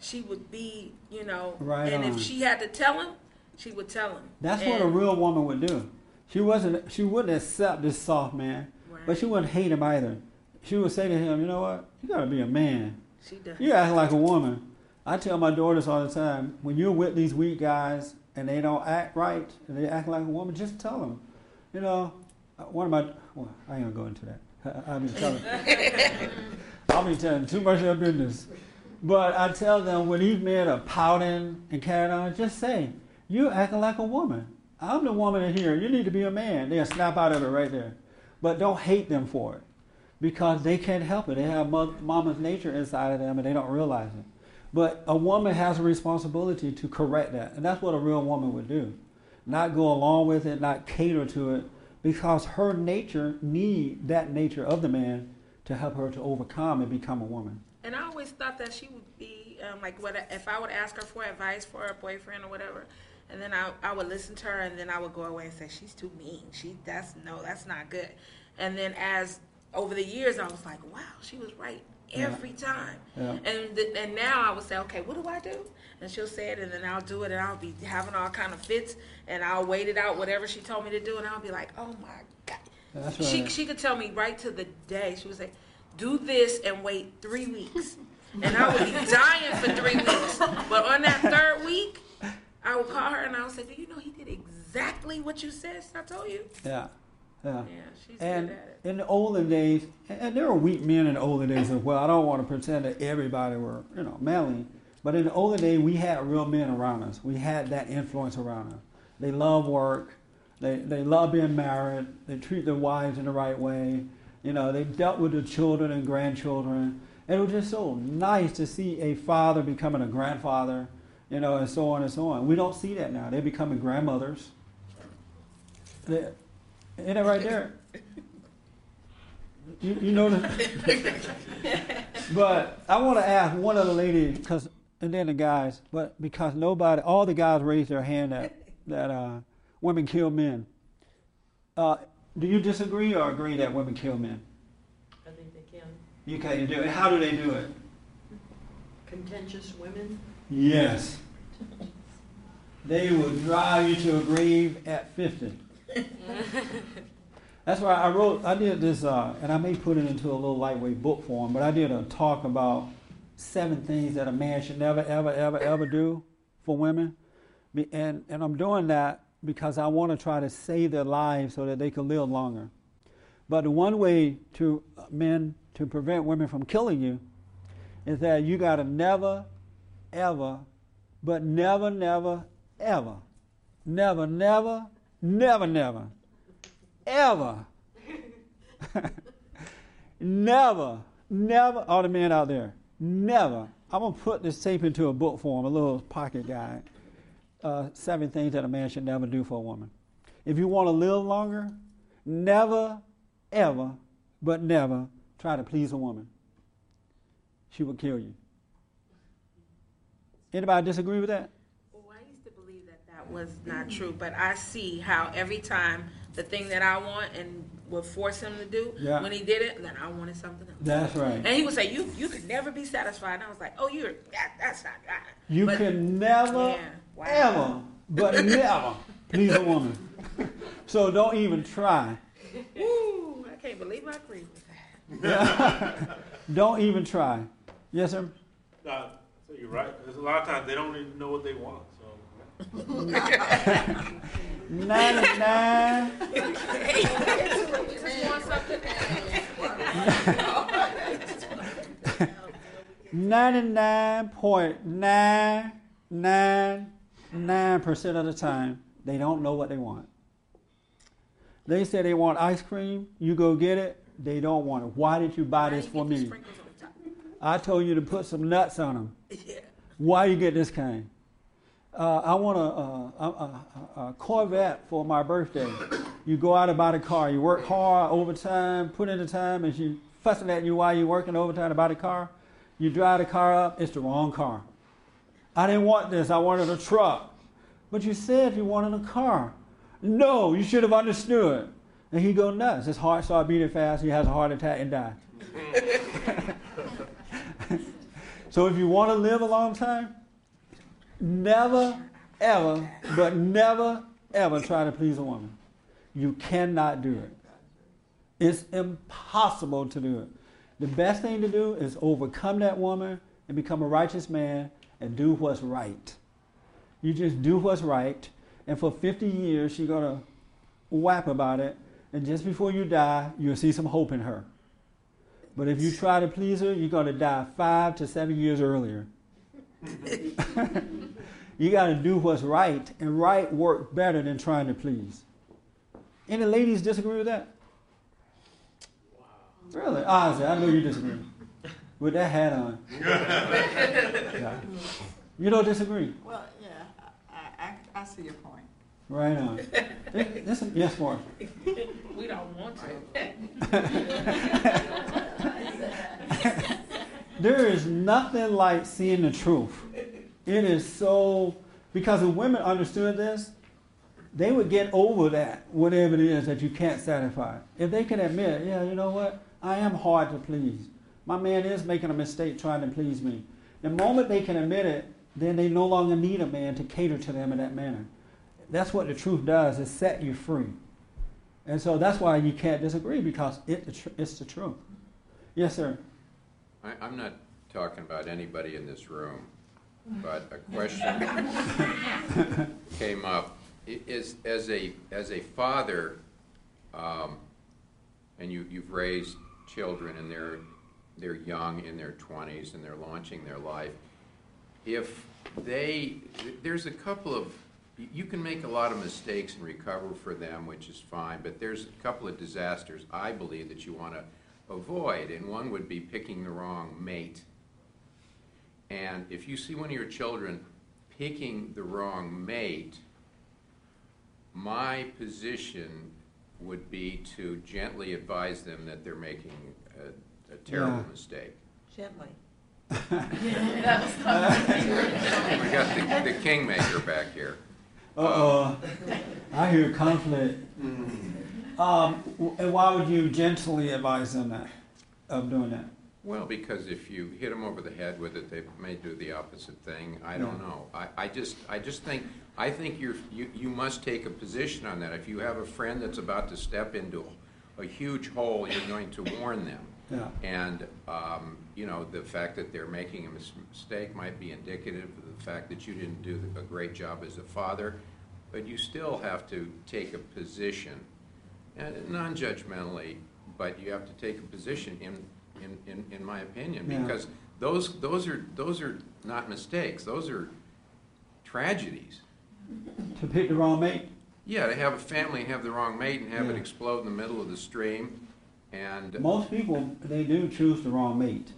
she would be, you know, right and on. if she had to tell him, she would tell him. That's and, what a real woman would do. She wasn't. She wouldn't accept this soft man, right. but she wouldn't hate him either. She would say to him, "You know what? You got to be a man. She does. You act like a woman." I tell my daughters all the time, when you're with these weak guys, and they don't act right and they act like a woman, just tell them. You know, one of my, well, I ain't gonna go into that. I, I'll be telling, I'll be telling too much of their business. But I tell them when these men are pouting and carrying on, just say, you're acting like a woman. I'm the woman in here. You need to be a man. They'll snap out of it right there. But don't hate them for it because they can't help it. They have mama's nature inside of them and they don't realize it. But a woman has a responsibility to correct that. And that's what a real woman would do. Not go along with it, not cater to it, because her nature need that nature of the man to help her to overcome and become a woman. And I always thought that she would be um, like, what if I would ask her for advice for a boyfriend or whatever, and then I, I would listen to her, and then I would go away and say, she's too mean. She that's no, that's not good. And then as over the years, I was like, wow, she was right every yeah. time. Yeah. And th- and now I would say, okay, what do I do? And she'll say it, and then I'll do it, and I'll be having all kind of fits, and I'll wait it out, whatever she told me to do, and I'll be like, oh my god. That's She right. she could tell me right to the day. She would say, "Do this and wait three weeks," and I would be [LAUGHS] dying for three weeks. But on that third week, I would call her and I would say, "Do you know he did exactly what you said? I told you." Yeah. Yeah. Yeah, she's And good at it. in the olden days, and there were weak men in the olden days as well. I don't want to pretend that everybody were, you know, manly. But in the olden days, we had real men around us. We had that influence around us. They love work. They, they love being married. They treat their wives in the right way. You know, they dealt with the children and grandchildren. And it was just so nice to see a father becoming a grandfather, you know, and so on and so on. We don't see that now. They're becoming grandmothers. They, that right there? You, you know [LAUGHS] but I want to ask one of the ladies, because and then the guys, but because nobody, all the guys raised their hand that that uh, women kill men. Uh, do you disagree or agree that women kill men? I think they can. You can do it. How do they do it? Contentious women, Yes. They will drive you to a grave at 50. [LAUGHS] That's why I wrote, I did this, uh, and I may put it into a little lightweight book form, but I did a talk about seven things that a man should never, ever, ever, ever do for women. And, and I'm doing that because I want to try to save their lives so that they can live longer. But the one way to uh, men to prevent women from killing you is that you got to never, ever, but never, never, ever, never, never, never, never, ever, [LAUGHS] never, never, all the men out there, never. I'm going to put this tape into a book form, a little pocket guide. Uh, seven things that a man should never do for a woman. If you want to live longer, never, ever, but never try to please a woman. She will kill you. Anybody disagree with that? Well, I used to believe that that was not true, but I see how every time the thing that I want and would force him to do, Yeah. when he did it, then I wanted something else. That's right. And he would say, "You you could never be satisfied." And I was like, "Oh, you're that, that's not right." You But- can never, Yeah. Wow. ever, but [LAUGHS] never please a woman. so don't even try. Woo! I can't believe I agree with that. [LAUGHS] Don't even try. Yes, sir? Uh, so you're right. There's a lot of times they don't even know what they want. So [LAUGHS] 99. Just want something Ninety-nine point nine nine nine percent of the time, they don't know what they want. They say they want ice cream. You go get it. They don't want it. Why did you buy this for me? Sprinkles on the top. I told you to put some nuts on them. Why you get this kind? Uh, I want a, a, a, a Corvette for my birthday. You go out and buy the car. You work hard overtime, put in the time, and she fussing at you while you're working overtime to buy the car. You drive the car up. It's the wrong car. I didn't want this. I wanted a truck. But you said you wanted a car. No, you should have understood. And he go nuts. His heart start beating fast. He has a heart attack and die. [LAUGHS] so if you want to live a long time, never, ever, but never, ever try to please a woman. You cannot do it. It's impossible to do it. The best thing to do is overcome that woman and become a righteous man and do what's right. You just do what's right, and for 50 years, she's going to whap about it, and just before you die, you'll see some hope in her. But if you try to please her, you're going to die five to seven years earlier. [LAUGHS] you got to do what's right, and right works better than trying to please. Any ladies disagree with that? Wow. Really? Honestly, I know you disagree. With that hat on. Yeah. [LAUGHS] You don't disagree? Well, yeah, I, I, I see your point. Right on. This- this- yes, Mark. We don't want to. [LAUGHS] There is nothing like seeing the truth. It is so because if women understood this, they would get over that, whatever it is that you can't satisfy. If they can admit, yeah, you know what, I am hard to please. My man is making a mistake trying to please me. The moment they can admit it, then they no longer need a man to cater to them in that manner. That's what the truth does, is set you free. And so that's why you can't disagree because it, it's the truth. Yes, sir. I, I'm not talking about anybody in this room, but a question [LAUGHS] came up. Is, as a, as a father, um, and you, you've raised children and they're, they're young in their twenties and they're launching their life, if they, there's a couple of, you can make a lot of mistakes and recover for them, which is fine, but there's a couple of disasters I believe that you want to avoid, and one would be picking the wrong mate. And if you see one of your children picking the wrong mate, my position would be to gently advise them that they're making a, a terrible Yeah. mistake. Gently. We got the, the kingmaker back here. Uh oh. I hear conflict. Um, and why would you gently advise them that of doing that? Well, because if you hit them over the head with it, they may do the opposite thing. I don't know. I, I just, I just think, I think you're, you, you must take a position on that. If you have a friend that's about to step into a huge hole, you're going to warn them. Yeah. And, um, you know, the fact that they're making a mis- mistake might be indicative of the fact that you didn't do a great job as a father, but you still have to take a position, Uh, non-judgmentally, but you have to take a position in, in, in, in my opinion, Yeah. because those, those are, those are not mistakes, those are tragedies. To pick the wrong mate? Yeah, to have a family and have the wrong mate and have it explode in the middle of the stream, and. Most people, they do choose the wrong mate.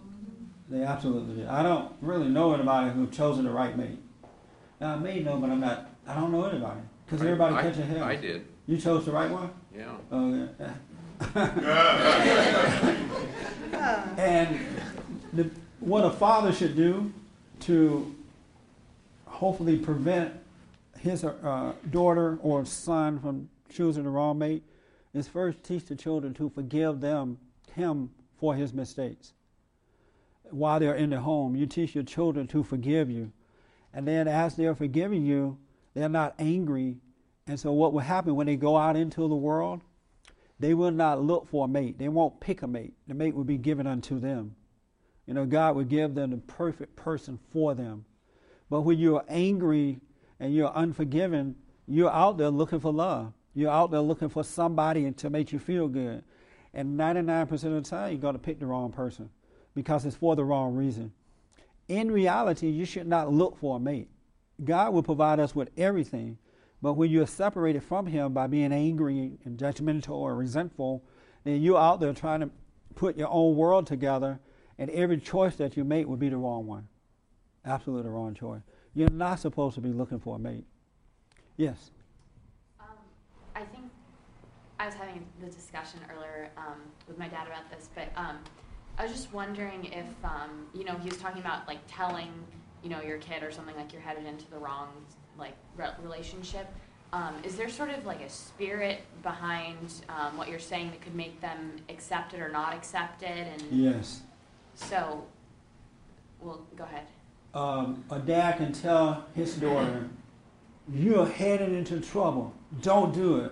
They absolutely do. I don't really know anybody who chosen the right mate. Now, I may know, but I'm not, I don't know anybody. Because everybody I- catches hell. I did, You chose the right one? yeah. Oh, yeah. [LAUGHS] [LAUGHS] and the, what a father should do to hopefully prevent his uh, daughter or son from choosing the wrong mate is first teach the children to forgive them him for his mistakes while they're in the home you teach your children to forgive you and then as they're forgiving you they're not angry and so what will happen when they go out into the world they will not look for a mate. They won't pick a mate. The mate will be given unto them. You know, God will give them the perfect person for them. But when you're angry and you're unforgiving, you're out there looking for love. You're out there looking for somebody to make you feel good. And 99% of the time, you're going to pick the wrong person because it's for the wrong reason. In reality, you should not look for a mate. God will provide us with everything. But when you're separated from Him by being angry and judgmental or resentful, then you're out there trying to put your own world together, and every choice that you make would be the wrong one. Absolutely the wrong choice. You're not supposed to be looking for a mate. Yes. Um, I think I was having the discussion earlier um, with my dad about this, but um, I was just wondering if um, you know he was talking about like telling you know your kid or something like you're headed into the wrong like re- relationship. Um, is there sort of like a spirit behind um, what you're saying that could make them accept it or not accept it? And Yes. so, well, go ahead. Um, a dad can tell his daughter, "You're headed into trouble. Don't do it,"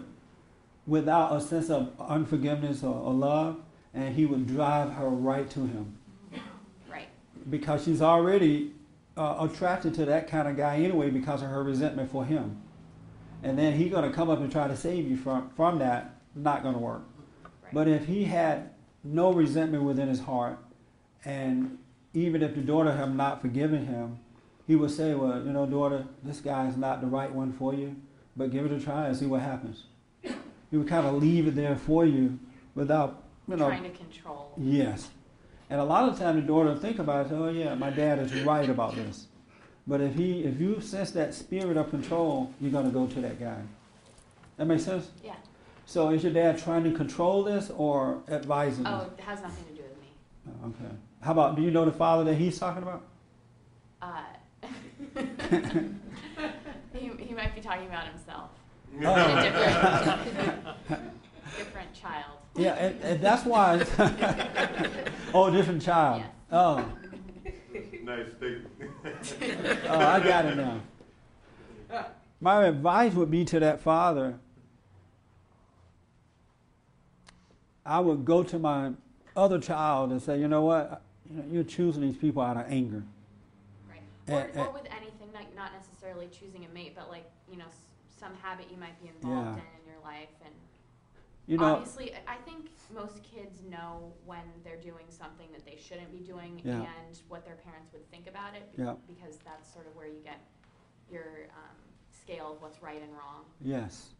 without a sense of unforgiveness or, or love, and he would drive her right to him. Right. because she's already uh, attracted to that kind of guy anyway because of her resentment for him. And then he's going to come up and try to save you from, from that. Not going to work. Right. But if he had no resentment within his heart, and even if the daughter had not forgiven him, he would say, Well, you know, daughter, this guy is not the right one for you, but give it a try and see what happens. He would kind of leave it there for you without, you know, Trying to control. Yes. And a lot of time the daughter will think about it, oh yeah, my dad is right about this. But if he if you sense that spirit of control, you're gonna go to that guy. That makes sense? Yeah. So is your dad trying to control this or advising Oh, it has nothing to do with me. Oh, Okay. How about do you know the father that he's talking about? Uh, [LAUGHS] he, he might be talking about himself. [LAUGHS] Oh. A different, [LAUGHS] different child. Yeah, and, and that's why [LAUGHS] Oh, different child. Yes. Oh. Nice statement. Oh, I got it now. My advice would be to that father I would go to my other child and say, you know what, you know, you're choosing these people out of anger. Right. Eh, or, And- or and- with anything, like not necessarily choosing a mate, but like you know some habit you might be involved Yeah. in You know, obviously, I think most kids know when they're doing something that they shouldn't be doing, Yeah. and what their parents would think about it, Yeah. because that's sort of where you get your um, scale of what's right and wrong. yes,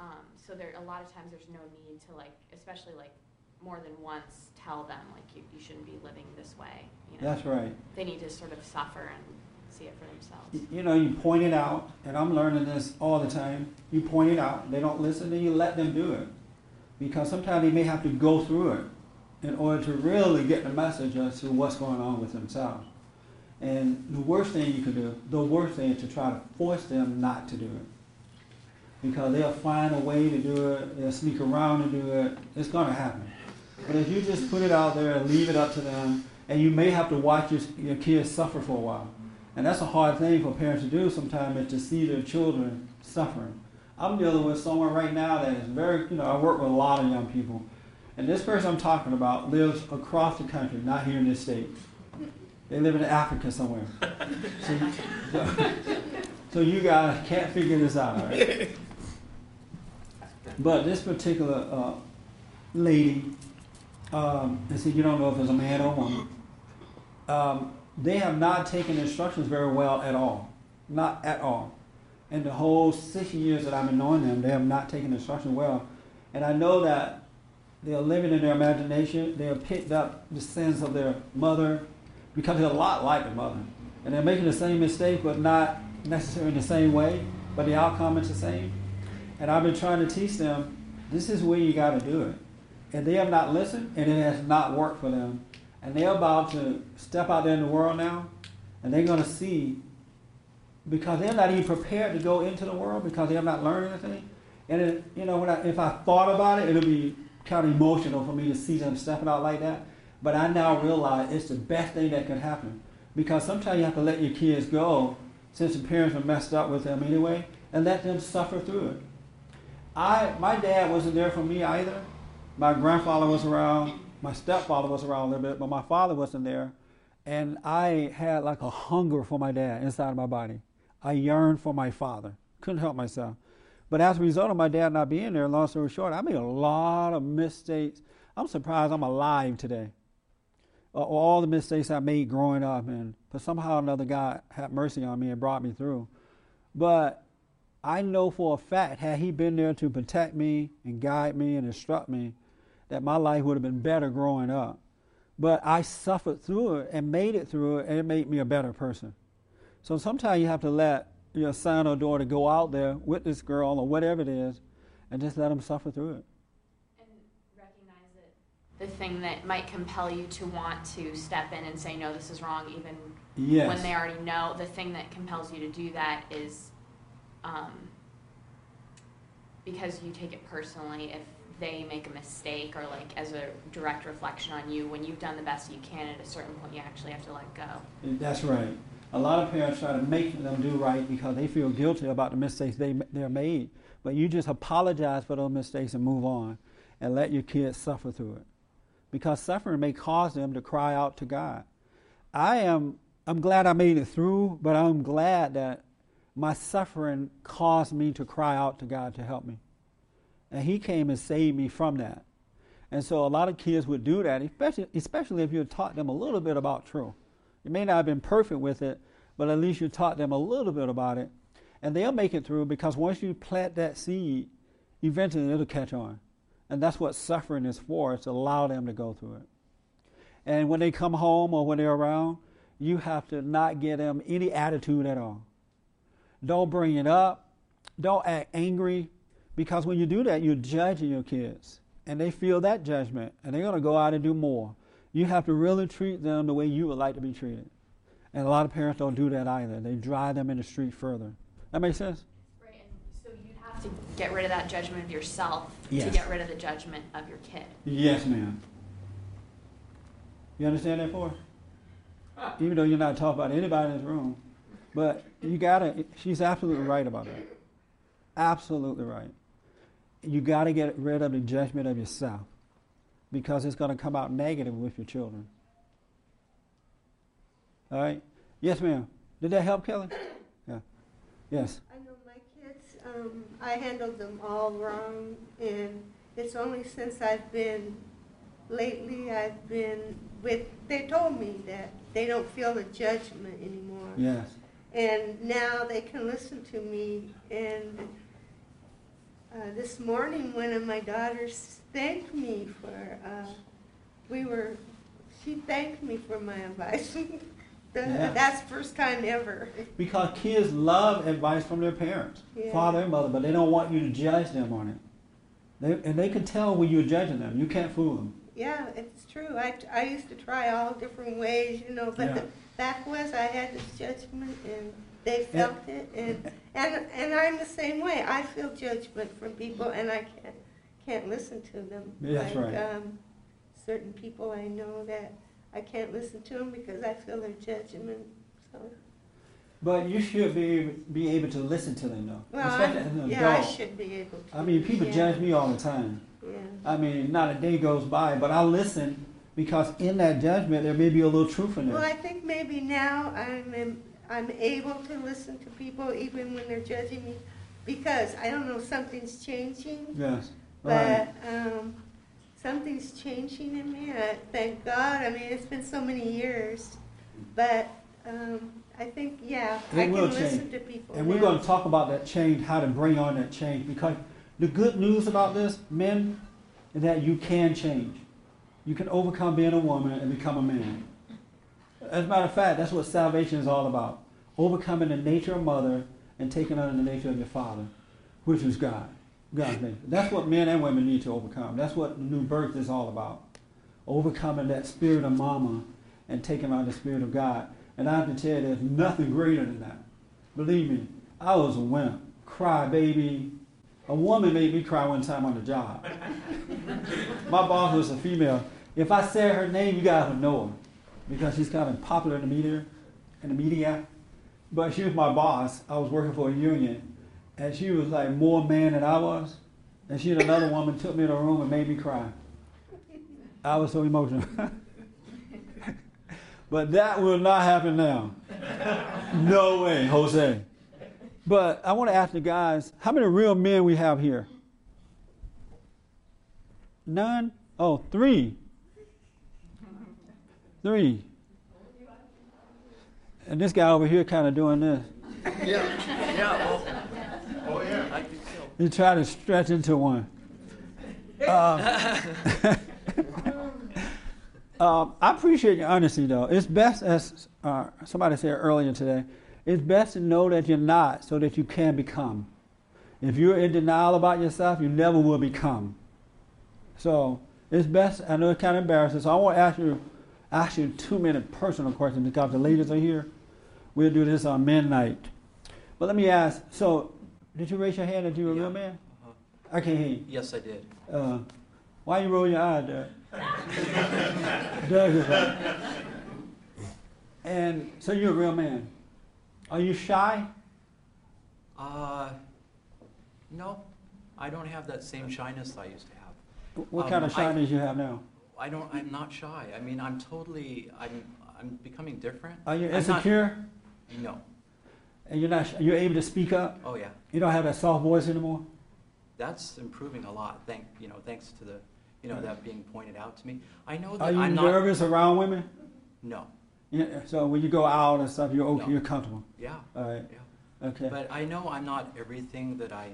Um, so there, a lot of times, there's no need to like, especially like more than once, tell them like you, you shouldn't be living this way. You know, that's right. they need to sort of suffer and see it for themselves. You know, you point it out, and I'm learning this all the time. You point it out, they don't listen, and you let them do it. Because sometimes they may have to go through it in order to really get the message as to what's going on with themselves. And the worst thing you can do, the worst thing is to try to force them not to do it. Because they'll find a way to do it, they'll sneak around and do it, it's going to happen. But if you just put it out there and leave it up to them, and you may have to watch your, your kids suffer for a while. And that's a hard thing for parents to do sometimes is to see their children suffering. I'm dealing with someone right now that is very, you know, I work with a lot of young people. And this person I'm talking about lives across the country, not here in this state. They live in Africa somewhere. So, so, so you guys can't figure this out, right? But this particular uh, lady, um, and see, you don't know if it's a man or a woman, um, they have not taken instructions very well at all. Not at all. In the whole six years that I've been knowing them, they have not taken instruction well. And I know that they're living in their imagination. They have picked up the sins of their mother because they're a lot like their mother. And they're making the same mistake, but not necessarily in the same way, but the outcome is the same. And I've been trying to teach them this is where you got to do it. And they have not listened, and it has not worked for them. And they're about to step out there in the world now, and they're going to see because they're not even prepared to go into the world because they have not learned anything. And it, you know, when I, if I thought about it, it'll be kind of emotional for me to see them stepping out like that. But I now realize it's the best thing that could happen because sometimes you have to let your kids go since the parents are messed up with them anyway, and let them suffer through it. I, my dad wasn't there for me either. My grandfather was around. My stepfather was around a little bit, but my father wasn't there. And I had like a hunger for my dad inside of my body. I yearned for my father. Couldn't help myself. But as a result of my dad not being there, long story short, I made a lot of mistakes. I'm surprised I'm alive today. All the mistakes I made growing up, and but somehow another God had mercy on me and brought me through. But I know for a fact, had He been there to protect me and guide me and instruct me, that my life would have been better growing up. But I suffered through it and made it through it, and it made me a better person. So sometimes you have to let your son or daughter go out there with this girl or whatever it is, and just let them suffer through it. and recognize that the thing that might compel you to want to step in and say no this is wrong even Yes. when they already know the thing that compels you to do that is um, because you take it personally if they make a mistake or like as a direct reflection on you when you've done the best you can at a certain point you actually have to let go That's right. A lot of parents try to make them do right because they feel guilty about the mistakes they they're made. But you just apologize for those mistakes and move on, and let your kids suffer through it, because suffering may cause them to cry out to God. I am I'm glad I made it through, but I'm glad that my suffering caused me to cry out to God to help me, and He came and saved me from that. And so a lot of kids would do that, especially especially if you taught them a little bit about truth. You may not have been perfect with it, but at least you taught them a little bit about it. And they'll make it through because once you plant that seed, eventually it'll catch on. And that's what suffering is for, is to allow them to go through it. And when they come home or when they're around, you have to not give them any attitude at all. Don't bring it up. Don't act angry because when you do that, you're judging your kids. And they feel that judgment and they're going to go out and do more. You have to really treat them the way you would like to be treated. And a lot of parents don't do that either. They drive them in the street further. That makes sense? right and so you'd have to get rid of that judgment of yourself to get rid of the judgment of your kid Yes, ma'am. You understand that, for? [LAUGHS] Even though you're not talking about anybody in this room, but you gotta. She's absolutely right about that. Absolutely right. You gotta get rid of the judgment of yourself, because it's going to come out negative with your children. All right? Yes, ma'am. Did that help, Kelly? Yeah. Yes. I know my kids, um, I handled them all wrong, and it's only since I've been, lately, I've been with, they told me that they don't feel the judgment anymore. Yes. And now they can listen to me. And uh, this morning, one of my daughters thanked me for, uh, we were, she thanked me for my advice. [LAUGHS] The- Yeah. That's first time ever. Because kids love advice from their parents, Yeah. father and mother, but they don't want you to judge them on it. They, and they can tell when you're judging them. You can't fool them. Yeah, it's true. I, I used to try all different ways, you know, but Yeah. the fact was I had this judgment and they felt it. And, and, and I'm the same way. I feel judgment from people and I can't, can't listen to them. That's like, right. Um, certain people I know that I can't listen to them because I feel their judgment. So, But you should be be able to listen to them though, well, especially as I'm, an yeah, I should be able to. I mean, people yeah. judge me all the time. Yeah. I mean, not a day goes by, but I listen because in that judgment there may be a little truth in it. Well. I think maybe now I'm I'm able to listen to people even when they're judging me because I don't know something's changing, Yes. but Right. um, something's changing in me. I thank God. I mean, it's been so many years, but um, I think yeah, It I can will listen to people. And we're going to talk about that change, how to bring on that change. Because the good news about this, men, is that you can change. You can overcome being a woman and become a man. As a matter of fact, that's what salvation is all about. Overcoming the nature of mother and taking on the nature of your father, which is God. God's nature. That's what men and women need to overcome. That's what new birth is all about. Overcoming that spirit of mama and taking on the spirit of God. And I have to tell you, there's nothing greater than that. Believe me, I was a wimp, cry baby. A woman made me cry one time on the job. [LAUGHS] My boss was a female. If I said her name, you guys would know her because she's kind of popular in the media. In the media, but she was my boss. I was working for a union, and she was like more man than I was. And she and another woman took me in a room and made me cry. I was so emotional. [LAUGHS] but that will not happen now. No way, Jose. But I want to ask the guys, how many real men we have here? None? Oh, three. Three. And this guy over here kind of doing this. Yeah, yeah, well, oh, yeah. I think so. He tried to stretch into one. Um, [LAUGHS] um, I appreciate your honesty, though. It's best, as uh, somebody said earlier today, it's best to know that you're not so that you can become. If you're in denial about yourself, you never will become. So it's best, I know it's kind of embarrassing, so I want to ask you, ask you two minute personal questions because the ladies are here. We'll do this on men night. But let me ask, so did you raise your hand that you were a real man? I can't hear you. Yes, I did. Uh, why you roll your eye, Doug? [LAUGHS] Doug is like, and so you're a real man. Are you shy? Uh, no, I don't have that same shyness I used to have. What Um, kind of I- shyness you have now? I don't. I'm not shy. I mean, I'm totally. I'm. I'm becoming different. Are you insecure? No. And you're not? You're able to speak up? Oh yeah. You don't have that soft voice anymore. That's improving a lot. Thank you know. Thanks to the, you know, that being pointed out to me. I know that Are you I'm not. nervous around women? No. Yeah. So when you go out and stuff, you're okay. No. You're comfortable. Yeah. All right. Yeah. Okay. But I know I'm not everything that I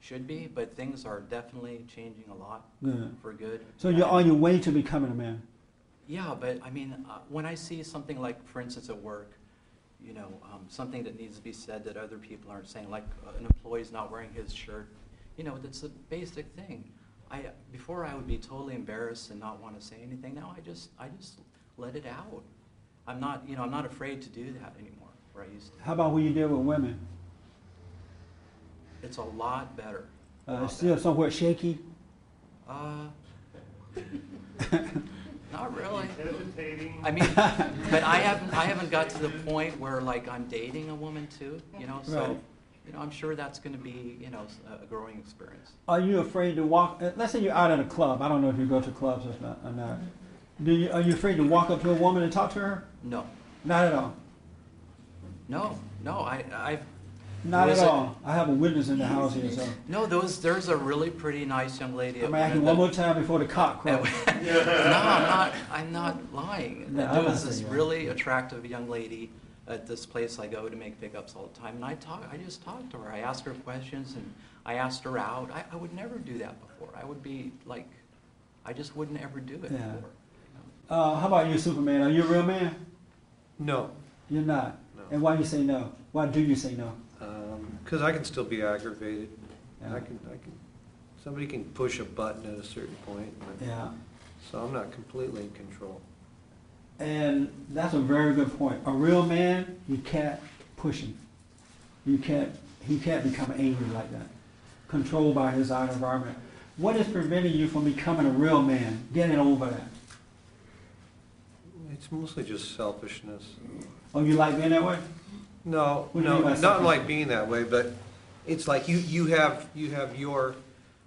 should be, but things are definitely changing a lot Good. for good. So you're on your way to becoming a man. Yeah, but I mean, uh, when I see something like, for instance, at work, you know, um, something that needs to be said that other people aren't saying, like uh, an employee's not wearing his shirt, you know, that's a basic thing. I before I would be totally embarrassed and not want to say anything. Now I just I just let it out. I'm not you know I'm not afraid to do that anymore. Where I used to. How about when you deal with women? It's a lot better. Uh, lot still somewhat shaky. Uh, [LAUGHS] not really. Hesitating. I mean, but I haven't I haven't got to the point where like I'm dating a woman too, you know. So Right. you know, I'm sure that's going to be, you know, a growing experience. Are you afraid to walk? uh, Let's say you're out at a club. I don't know if you go to clubs or not. Or not. Do you, are you afraid to walk up to a woman and talk to her? No, Not at all. no, no. I, I've Not Was at it- all. I have a witness in the house here, so no. Those there's a really pretty nice young lady. I'm at asking one one more time before the cock the- crows. [LAUGHS] no, I'm not. I'm not lying. No, there I'm not was this saying that. really attractive young lady at this place I go to make pickups all the time, and I talk. I just talked to her. I asked her questions, and I asked her out. I, I would never do that before. I would be like, I just wouldn't ever do it Yeah. before. Uh, how about you, Superman? Are you a real man? No, You're not. No. And why you say no? Why do you say no? Um, because I can still be aggravated. Yeah. I can, I can, somebody can push a button at a certain point, but- Yeah. so I'm not completely in control. And that's a very good point. A real man, you can't push him. You can't. He can't become angry like that. Controlled by his outer environment. What is preventing you from becoming a real man? Getting over that. It's mostly just selfishness. Oh, you like being that way? No, What do you no, mean by not like being that way, but it's like you, you have, you have your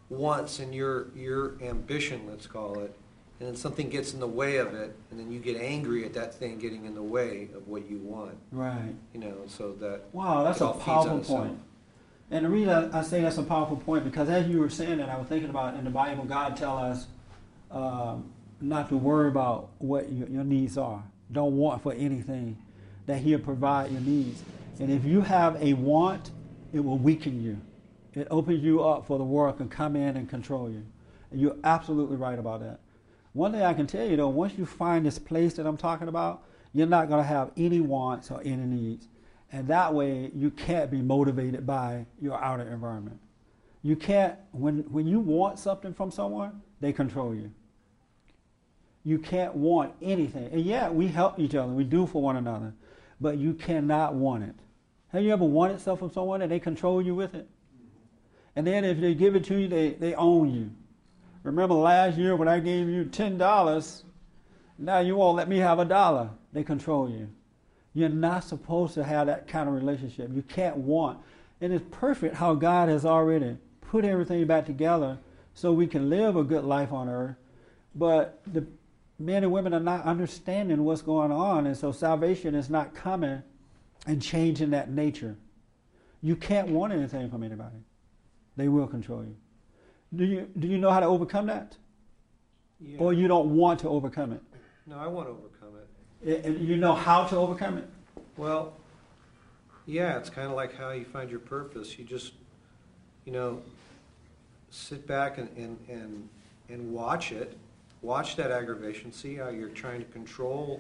wants and your, your ambition, let's call it, and then something gets in the way of it, and then you get angry at that thing getting in the way of what you want, Right. you know, so that. Wow, that's it a all feeds powerful itself. point. And the reason I I say that's a powerful point because as you were saying that, I was thinking about in the Bible, God tell us um, not to worry about what your, your needs are. Don't want for anything. That He'll provide your needs. And if you have a want, it will weaken you. It opens you up for the world can come in and control you. And you're absolutely right about that. One thing I can tell you though, once you find this place that I'm talking about, you're not going to have any wants or any needs. And that way, you can't be motivated by your outer environment. You can't, when, when you want something from someone, they control you. You can't want anything. And yet, we help each other, we do for one another, but you cannot want it. Have you ever wanted something from someone and they control you with it? And then if they give it to you, they, they own you. Remember last year when I gave you $10, now you won't let me have a dollar. They control you. You're not supposed to have that kind of relationship. You can't want. And it's perfect how God has already put everything back together so we can live a good life on earth. But the men and women are not understanding what's going on, and so salvation is not coming and changing that nature. You can't want anything from anybody. They will control you. Do you do you know how to overcome that? Yeah. Or you don't want to overcome it? No, I want to overcome it. And you know how to overcome it? Well, yeah, it's kind of like how you find your purpose. You just, you know, sit back and, and, and, and watch it. Watch that aggravation. See how you're trying to control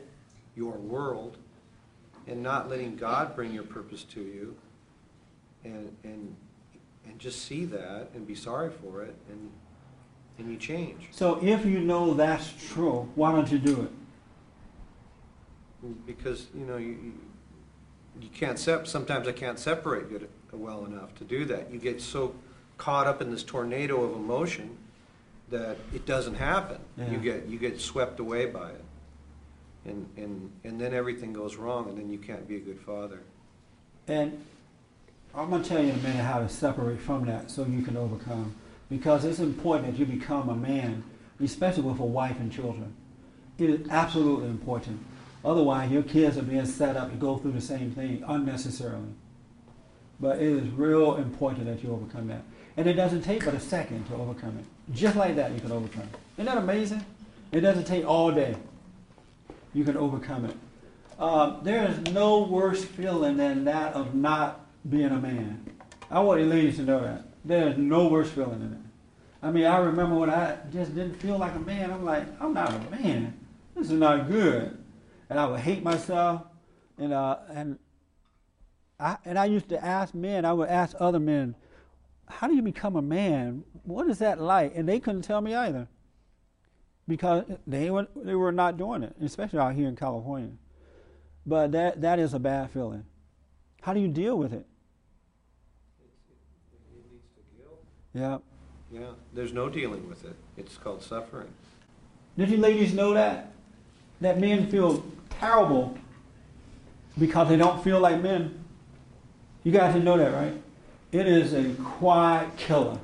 your world and not letting God bring your purpose to you. And, and, and just see that and be sorry for it and, and you change. So if you know that's true, why don't you do it? because you know you you- can't sep- sometimes I can't separate good well enough to do that. You get so caught up in this tornado of emotion that it doesn't happen. Yeah. You get you get swept away by it, and and and then everything goes wrong, and then you can't be a good father. And I'm going to tell you in a minute how to separate from that so you can overcome. Because it's important that you become a man, especially with a wife and children. It is absolutely important. Otherwise, your kids are being set up to go through the same thing unnecessarily. But it is real important that you overcome that. And it doesn't take but a second to overcome it. Just like that, you can overcome. Isn't that amazing? It doesn't take all day. You can overcome it. Um, there is no worse feeling than that of not being a man. I want you ladies to know that. There is no worse feeling than that. I mean, I remember when I just didn't feel like a man. I'm like, I'm not a man. This is not good. And I would hate myself. And, uh, and, I, and I used to ask men, I would ask other men, how do you become a man? What is that like? And they couldn't tell me either. Because they were, they were not doing it, especially out here in California. But that, that is a bad feeling. How do you deal with it? It leads to guilt. Yeah. Yeah, there's no dealing with it. It's called suffering. Did you ladies know that? That men feel terrible because they don't feel like men. You guys didn't know that, right? it is a quiet killer.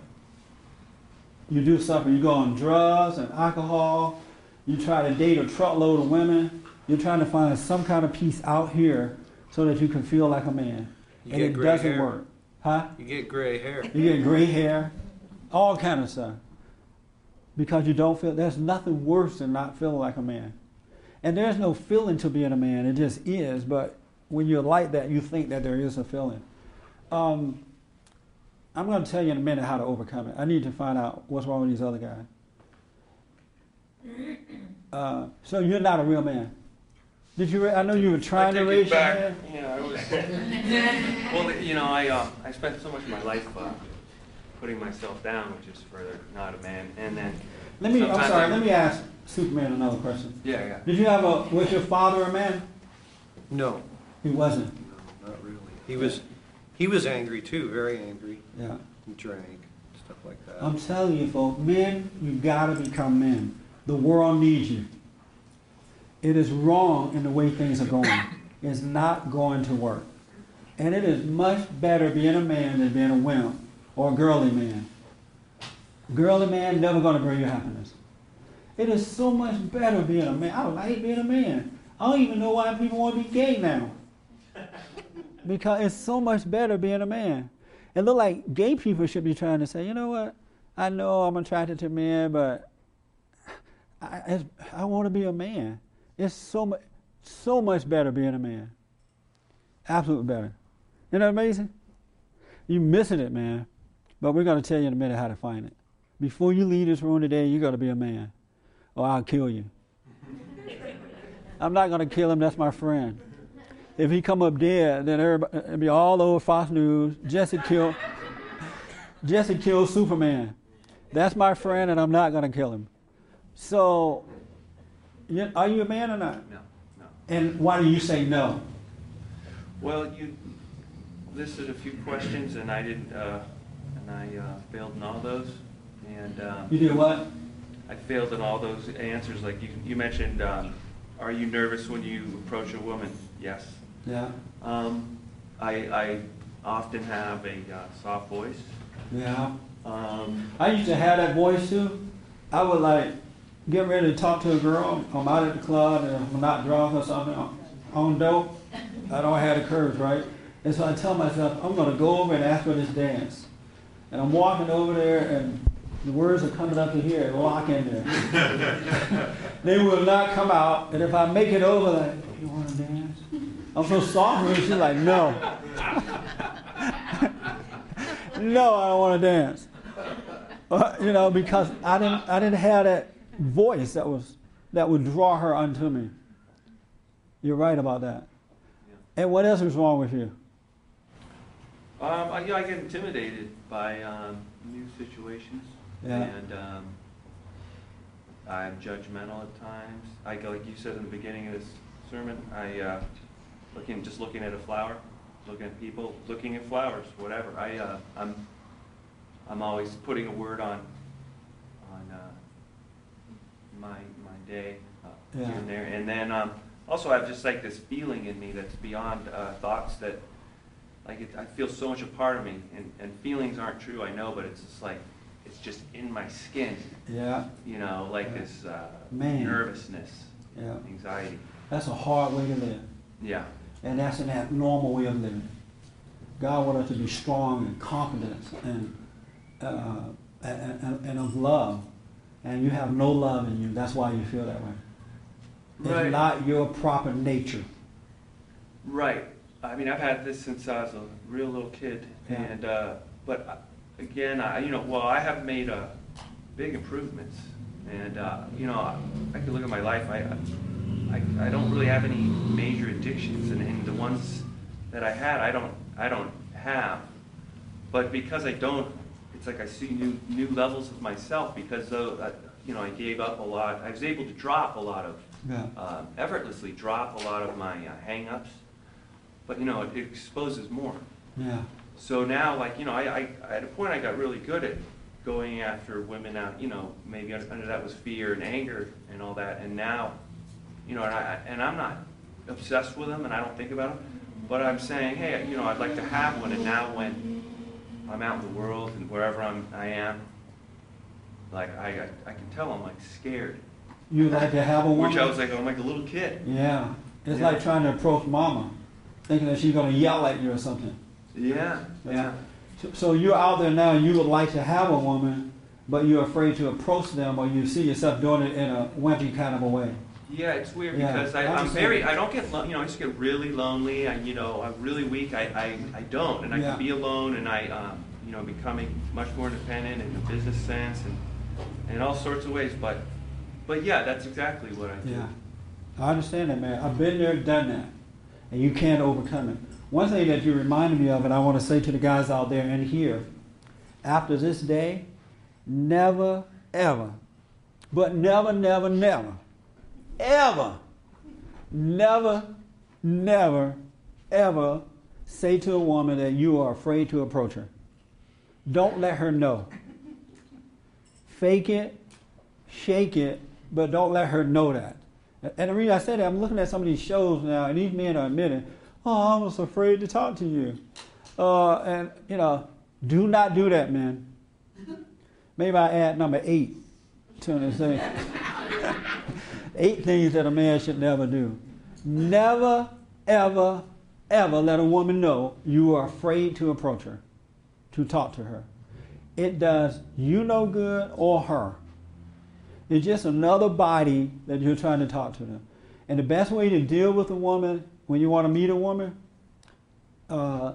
You do something, you go on drugs and alcohol, you try to date a truckload of women, you're trying to find some kind of peace out here so that you can feel like a man. You and it doesn't hair. work. Huh? You get gray hair. You get gray hair, all kind of stuff. Because you don't feel there's nothing worse than not feeling like a man. And there's no feeling to being a man, it just is, but when you're like that, you think that there is a feeling. Um, I'm going to tell you in a minute how to overcome it. I need to find out what's wrong with these other guys. Uh, so you're not a real man. Did you? Ra- I know you were trying to I take raise it your hand. Yeah, I was. [LAUGHS] well, you know, I uh, I spent so much of my life uh, putting myself down, which is for not a man, and then. Let me. I'm sorry. I- Let me ask Superman another question. Yeah, yeah. Did you have a? Was your father a man? No, He wasn't. No, not really. He was, he was angry too, very angry. Yeah. He drank, stuff like that. I'm telling you, folks, men, you've gotta become men. The world needs you. It is wrong in the way things are going. [COUGHS] It's not going to work. And it is much better being a man than being a wimp or a girly man. Girly man never gonna bring you happiness. It is so much better being a man. I like being a man. I don't even know why people want to be gay now. [LAUGHS] Because it's so much better being a man. It look like gay people should be trying to say, you know what? I know I'm attracted to men, but I, I want to be a man. It's so much, so much better being a man. Absolutely better. Isn't that amazing? You're missing it, man. But we're going to tell you in a minute how to find it. Before you leave this room today, you got to be a man, or I'll kill you. [LAUGHS] I'm not going to kill him. That's my friend. If he come up dead, then everybody, it'll be all over Fox News. Jesse killed, Jesse killed Superman. That's my friend, and I'm not going to kill him. So, you, are you a man or not? No, no. And why do you say no? Well, you listed a few questions, and I didn't, uh, and I uh, failed in all those. And um, You did what? I failed in all those answers. Like you, you mentioned, um, are you nervous when you approach a woman? Yes. Yeah. Um, I, I often have a uh, soft voice. Yeah. Um, I used to have that voice too. I would like get ready to talk to a girl. I'm out at the club and I'm not drunk or something on- on dope. I don't have the courage, right? And so I tell myself, I'm going to go over and ask for this dance. And I'm walking over there and the words are coming up to here and lock in there. [LAUGHS] they will not come out. And if I make it over, like, you want to dance? I'm so soft she's like, no. [LAUGHS] no, I don't want to dance. Uh, you know, because I didn't, I didn't have that voice that was that would draw her unto me. You're right about that. And what else is wrong with you? Um, I, yeah, I get intimidated by um, new situations, Yeah. and um, I'm judgmental at times. I like you said in the beginning of this sermon, I uh, looking just looking at a flower, looking at people, looking at flowers, whatever. I uh, I'm I'm always putting a word on on uh, my my day uh, Yeah. here and there, and then um, also I have just like this feeling in me that's beyond uh, thoughts that like it, I feel so much a part of me, and, and feelings aren't true, I know, but it's just like it's just in my skin. Yeah. You know, like Yeah. this uh, nervousness, Yeah. anxiety. That's a hard way to live. Yeah. And that's an abnormal way of living. God wants us to be strong and confident and, uh, and, and, of love. And you have no love in you. That's why you feel that way. Right. It's not your proper nature. Right. I mean, I've had this since I was a real little kid, Yeah. and uh, but uh, again, I you know, well, I have made uh, big improvements, and uh, you know, I, I could look at my life. I, I I don't really have any major addictions, and, and the ones that I had, I don't I don't have. But because I don't, it's like I see new new levels of myself because though uh, you know I gave up a lot. I was able to drop a lot of Yeah. uh, effortlessly drop a lot of my uh, hang-ups, but you know it, it exposes more. Yeah. So now, like you know, I, I at a point I got really good at going after women out. You know, maybe under, under that was fear and anger and all that, and now, you know, and I and I'm not obsessed with them, and I don't think about them, but I'm saying, hey, you know, I'd like to have one, and now when I'm out in the world and wherever I'm, I am, like I, I, I can tell I'm like scared. You'd like to have a woman? Which I was like, I'm like a little kid. Yeah. It's Yeah. like trying to approach mama, thinking that she's going to yell at you or something. Yeah, yeah. So- So you're out there now, and you would like to have a woman, but you're afraid to approach them or you see yourself doing it in a wimpy kind of a way. Yeah, it's weird Yeah, because I, I'm very, I don't get, lo- you know, I just get really lonely. I, you know, I'm really weak. I, I, I don't, and I Yeah. can be alone, and I, um, you know, becoming much more independent in the business sense and, and all sorts of ways. But, but yeah, that's exactly what I do. Yeah. I understand that, man. I've been there, done that. And you can't overcome it. One thing that you reminded me of, and I want to say to the guys out there and here, after this day, never, ever, but never, never, never, ever, never, never, ever say to a woman that you are afraid to approach her. Don't let her know. Fake it, shake it, but don't let her know that. And the reason I said that, I'm looking at some of these shows now, and these men are admitting, "Oh, I was afraid to talk to you," uh, and you know, do not do that, man. Maybe I add number eight to this thing. [LAUGHS] eight things that a man should never do. Never, ever, ever let a woman know you are afraid to approach her, to talk to her. It does you no good or her. It's just another body that you're trying to talk to them. And the best way to deal with a woman when you want to meet a woman, uh,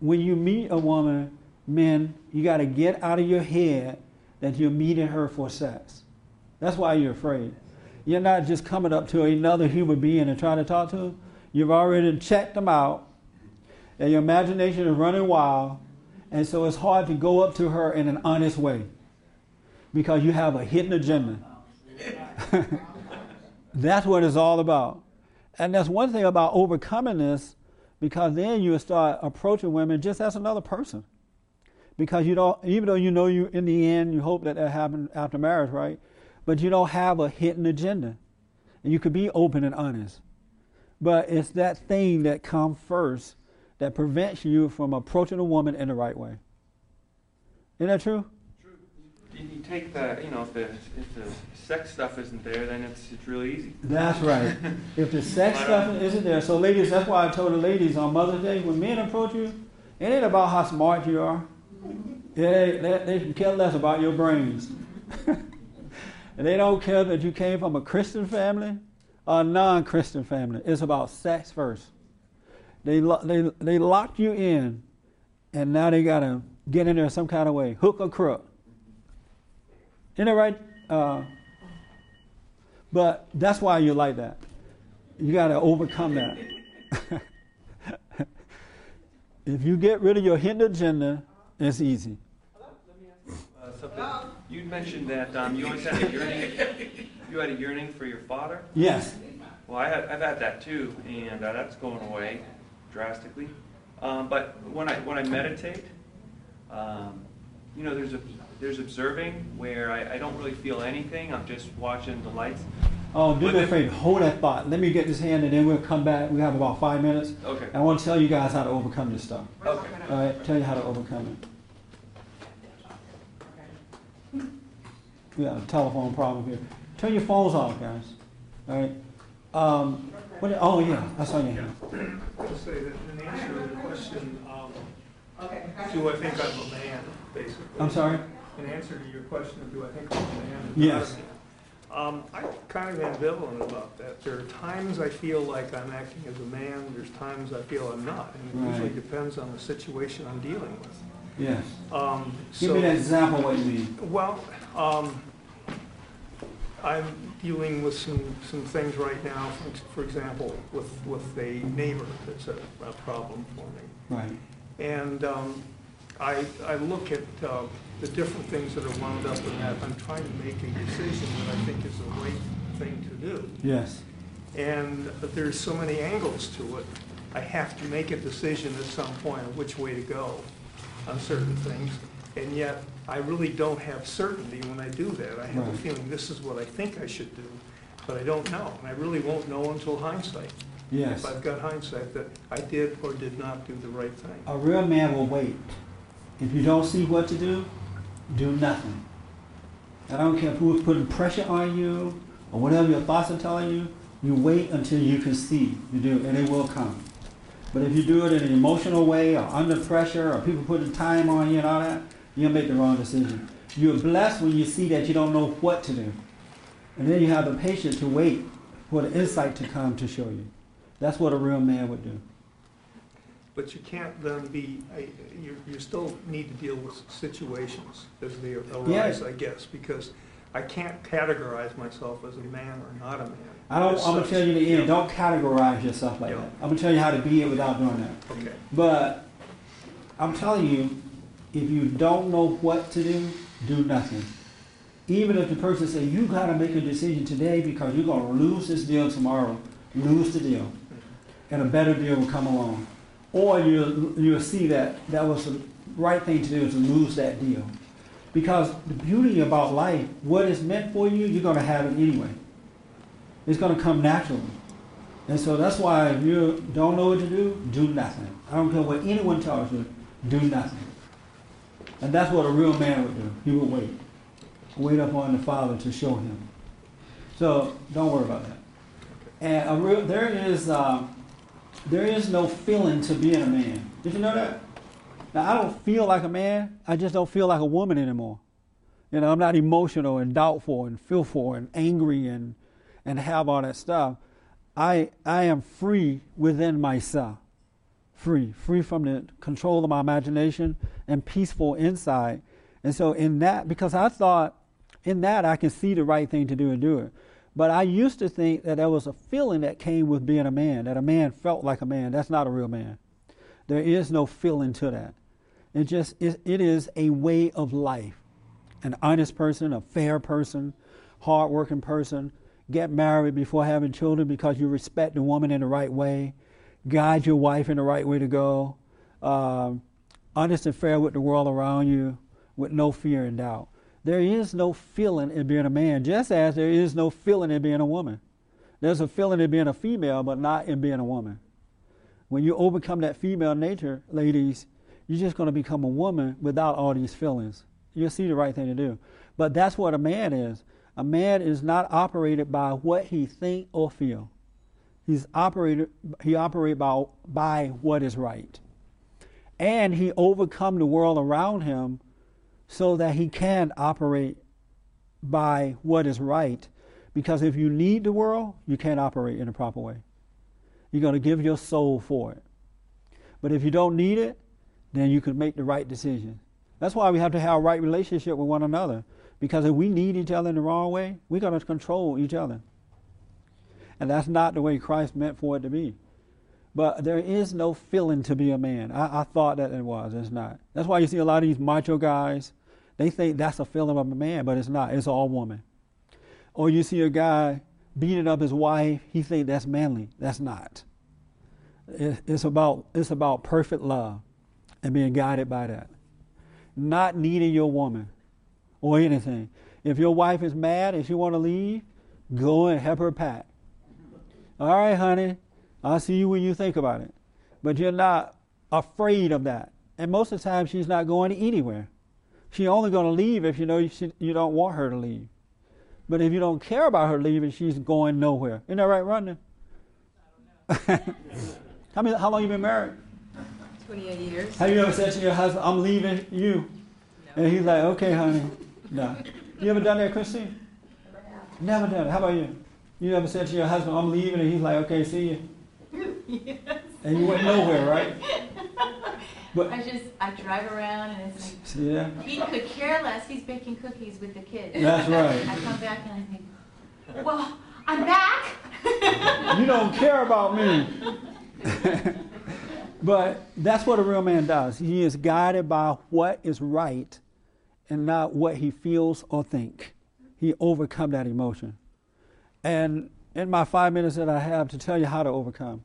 when you meet a woman, men, you got to get out of your head that you're meeting her for sex. That's why you're afraid. You're not just coming up to another human being and trying to talk to them. You've already checked them out, and your imagination is running wild, and so it's hard to go up to her in an honest way because you have a hidden agenda. [LAUGHS] that's what it's all about. And that's one thing about overcoming this, because then you start approaching women just as another person. Because you don't, even though you know you in the end, you hope that that happens after marriage, right? But you don't have a hidden agenda, and you could be open and honest. But it's that thing that comes first that prevents you from approaching a woman in the right way. Isn't that true? You, you take the, you know, if the if the sex stuff isn't there, then it's it's really easy. That's right. [LAUGHS] If the sex uh, stuff isn't there, so ladies, that's why I told the ladies on Mother's Day when men approach you, it ain't about how smart you are. It ain't, they, they can care less about your brains. [LAUGHS] and they don't care that you came from a Christian family or a non-Christian family. It's about sex first. They they they locked you in, and now they gotta get in there some kind of way, hook or crook. Isn't that right? Uh, but that's why you like that. You got to overcome that. [LAUGHS] if you get rid of your hidden agenda, it's easy. You mentioned that um, you always had a yearning. You had a yearning for your father. Yes. Well, I had, I've had that too, and uh, that's going away drastically. Um, but when I when I meditate, um, you know, there's a there's observing where I, I don't really feel anything. I'm just watching the lights. Oh, do But me a favor. Hold that thought. Let me get this hand, and then we'll come back. We have about five minutes. Okay. I want to tell you guys how to overcome this stuff. Okay. All right. Tell you how to overcome it. We got a telephone problem here. Turn your phones off, guys. All right. Um, what, oh yeah, I saw your hand. to say that in answer to the question, um, do I think I'm a man, basically? I'm sorry? In answer to your question of do I think I'm a man? Yes. not a man, Um, I'm kind of ambivalent about that. There are times I feel like I'm acting as a man, there's times I feel I'm not. And it usually depends on the situation I'm dealing with. Yes. Um, Give me so- an example of what you mean. Well, um, I'm dealing with some, some things right now, for- for example, with, with a neighbor that's a, a problem for me. Right. And um, I, I look at uh, the different things that are wound up in that. I'm trying to make a decision that I think is the right thing to do. Yes. And there's so many angles to it. I have to make a decision at some point of which way to go on certain things. And yet, I really don't have certainty when I do that. I have a Right. feeling this is what I think I should do, but I don't know. And I really won't know until hindsight. Yes. If I've got hindsight that I did or did not do the right thing. A real man will wait. If you don't see what to do, do nothing. I don't care who's putting pressure on you or whatever your thoughts are telling you. You wait until you can see. You do, and it will come. But if you do it in an emotional way or under pressure or people putting time on you and all that, you'll make the wrong decision. You're blessed when you see that you don't know what to do. And then you have the patience to wait for the insight to come to show you. That's what a real man would do. But you can't then be, you, you still need to deal with situations as they arise, I guess, because I can't categorize myself as a man or not a man. I don't. I'm gonna tell you the end. Don't categorize yourself like Yeah. that. I'm gonna tell you how to be it without doing that. Okay. But I'm telling you, if you don't know what to do, do nothing. Even if the person say you gotta make a decision today because you're gonna lose this deal tomorrow, lose the deal, and a better deal will come along, or you you'll see that that was the right thing to do is to lose that deal, because the beauty about life, what is meant for you, you're gonna have it anyway. It's going to come naturally. And so that's why if you don't know what to do, do nothing. I don't care what anyone tells you, do nothing. And that's what a real man would do. He would wait. Wait upon the Father to show him. So don't worry about that. And real, there is uh, there is no feeling to being a man. Did you know that? Now I don't feel like a man. I just don't feel like a woman anymore. You know, I'm not emotional and doubtful and fearful and angry and and have all that stuff. I I am free within myself. Free, free from the control of my imagination and peaceful inside. And so in that because I thought in that I can see the right thing to do and do it. But I used to think that there was a feeling that came with being a man, that a man felt like a man. That's not a real man. There is no feeling to that. It just it, it is a way of life. An honest person, a fair person, hardworking person, get married before having children because you respect the woman in the right way, guide your wife in the right way to go, um, honest and fair with the world around you, with no fear and doubt. There is no feeling in being a man, just as there is no feeling in being a woman. There's a feeling in being a female, but not in being a woman. When you overcome that female nature, ladies, you're just going to become a woman without all these feelings. You'll see the right thing to do. But that's what a man is. A man is not operated by what he think or feel. He's operated he operates by, by what is right. And he overcome the world around him so that he can operate by what is right. Because if you need the world, you can't operate in a proper way. You're going to give your soul for it. But if you don't need it, then you can make the right decision. That's why we have to have a right relationship with one another. Because if we need each other in the wrong way, we're going to control each other. And that's not the way Christ meant for it to be. But there is no feeling to be a man. I, I thought that it was. It's not. That's why you see a lot of these macho guys. They think that's a feeling of a man, but it's not. It's all woman. Or you see a guy beating up his wife. He think that's manly. That's not. It, it's about it's about perfect love and being guided by that. Not needing your woman or anything. If your wife is mad and she want to leave, go and help her pack. All right, honey, I'll see you when you think about it. But you're not afraid of that. And most of the time, she's not going anywhere. She's only going to leave if you know you, you don't want her to leave. But if you don't care about her leaving, she's going nowhere. Isn't that right, Rodney? [LAUGHS] how, many, how long you been married? 28 years. Have you ever said to your husband, I'm leaving you? No. And he's like, okay, honey. No. You ever done that, Christine? Never done it. How about you? You ever said to your husband, I'm leaving, and he's like, okay, see you? yes. [LAUGHS] And you went nowhere, right? But I just, I drive around and it's like, yeah. he could care less. He's baking cookies with the kids. That's right. [LAUGHS] I come back and I think, well, I'm back. you don't care about me. [LAUGHS] but that's what a real man does. He is guided by what is right and not what he feels or think. He overcome that emotion. And in my five minutes that I have to tell you how to overcome,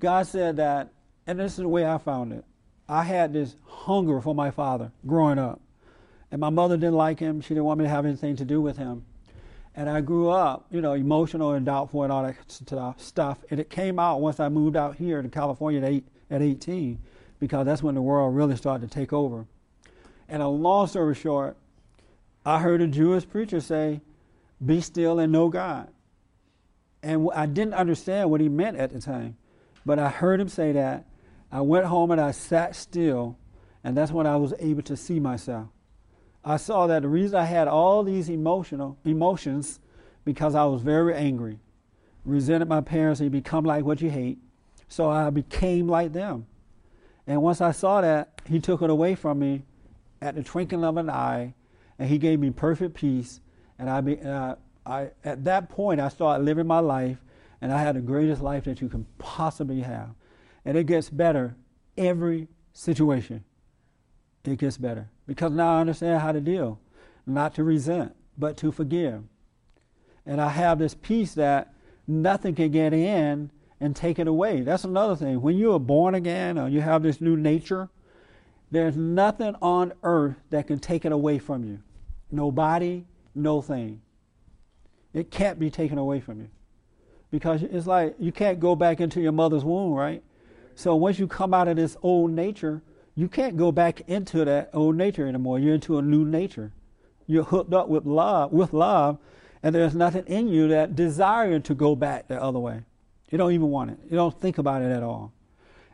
God said that, and this is the way I found it. I had this hunger for my father growing up. And my mother didn't like him. She didn't want me to have anything to do with him. And I grew up, you know, emotional and doubtful and all that stuff. And it came out once I moved out here to California at, eight, at 18, because that's when the world really started to take over. And a long story short, I heard a Jewish preacher say, Be still and know God. And I didn't understand what he meant at the time. But I heard him say that. I went home and I sat still, and that's when I was able to see myself. I saw that the reason I had all these emotional emotions because I was very angry, resented my parents, and become like what you hate. So I became like them. And once I saw that, he took it away from me at the twinkling of an eye, and he gave me perfect peace. And I, be, uh, I at that point, I started living my life, and I had the greatest life that you can possibly have. And it gets better every situation. It gets better because now I understand how to deal, not to resent, but to forgive. And I have this peace that nothing can get in and take it away. That's another thing. When you are born again or you have this new nature, there's nothing on earth that can take it away from you. Nobody, no thing. It can't be taken away from you. Because it's like you can't go back into your mother's womb, right? So once you come out of this old nature, you can't go back into that old nature anymore. You're into a new nature. You're hooked up with love, with love, and there's nothing in you that desire to go back the other way. You don't even want it. You don't think about it at all.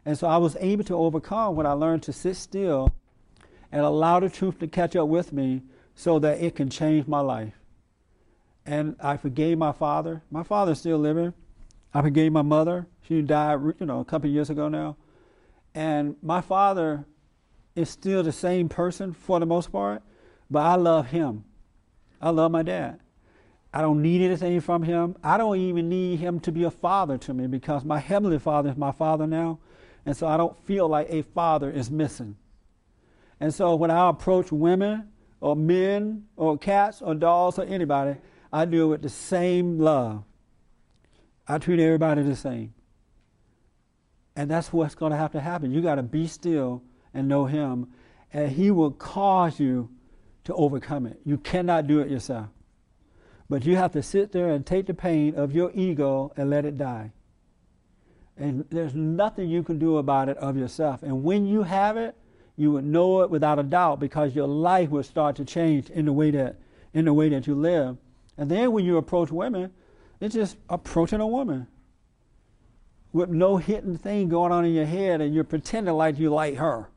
And so I was able to overcome when I learned to sit still and allow the truth to catch up with me so that it can change my life. And I forgave my father. My father's still living. I forgave my mother. She died, you know, a couple years ago now. And my father is still the same person for the most part, but I love him. I love my dad. I don't need anything from him. I don't even need him to be a father to me because my heavenly father is my father now. And so I don't feel like a father is missing. And so when I approach women or men or cats or dogs or anybody, I do it with the same love. I treat everybody the same. And that's what's going to have to happen. You got to be still and know Him, and He will cause you to overcome it. You cannot do it yourself. But you have to sit there and take the pain of your ego and let it die. And there's nothing you can do about it of yourself. And when you have it, you would know it without a doubt because your life will start to change in the way that in the way that you live. And then when you approach women, it's just approaching a woman with no hidden thing going on in your head and you're pretending like you like her.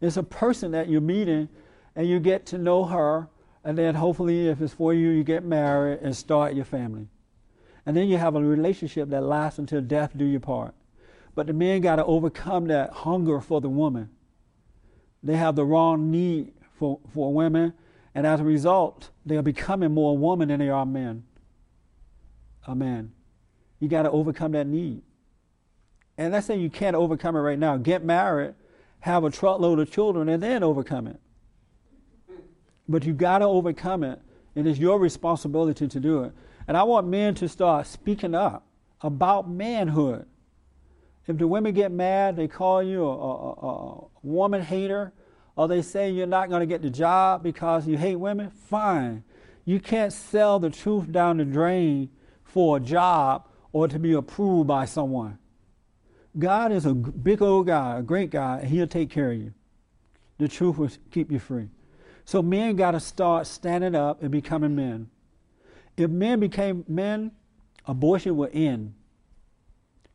It's a person that you're meeting and you get to know her and then hopefully if it's for you you get married and start your family. And then you have a relationship that lasts until death do you part. But the men got to overcome that hunger for the woman. They have the wrong need for, for women, and as a result, they are becoming more woman than they are men. Amen. You got to overcome that need and let's say you can't overcome it right now, get married, have a truckload of children, and then overcome it. But you got to overcome it, and it's your responsibility to do it. And I want men to start speaking up about manhood. If the women get mad, they call you a, a, a woman hater, or they say you're not going to get the job because you hate women, fine. You can't sell the truth down the drain for a job or to be approved by someone. God is a big old guy, a great guy, and He'll take care of you. The truth will keep you free. So men got to start standing up and becoming men. If men became men, abortion would end.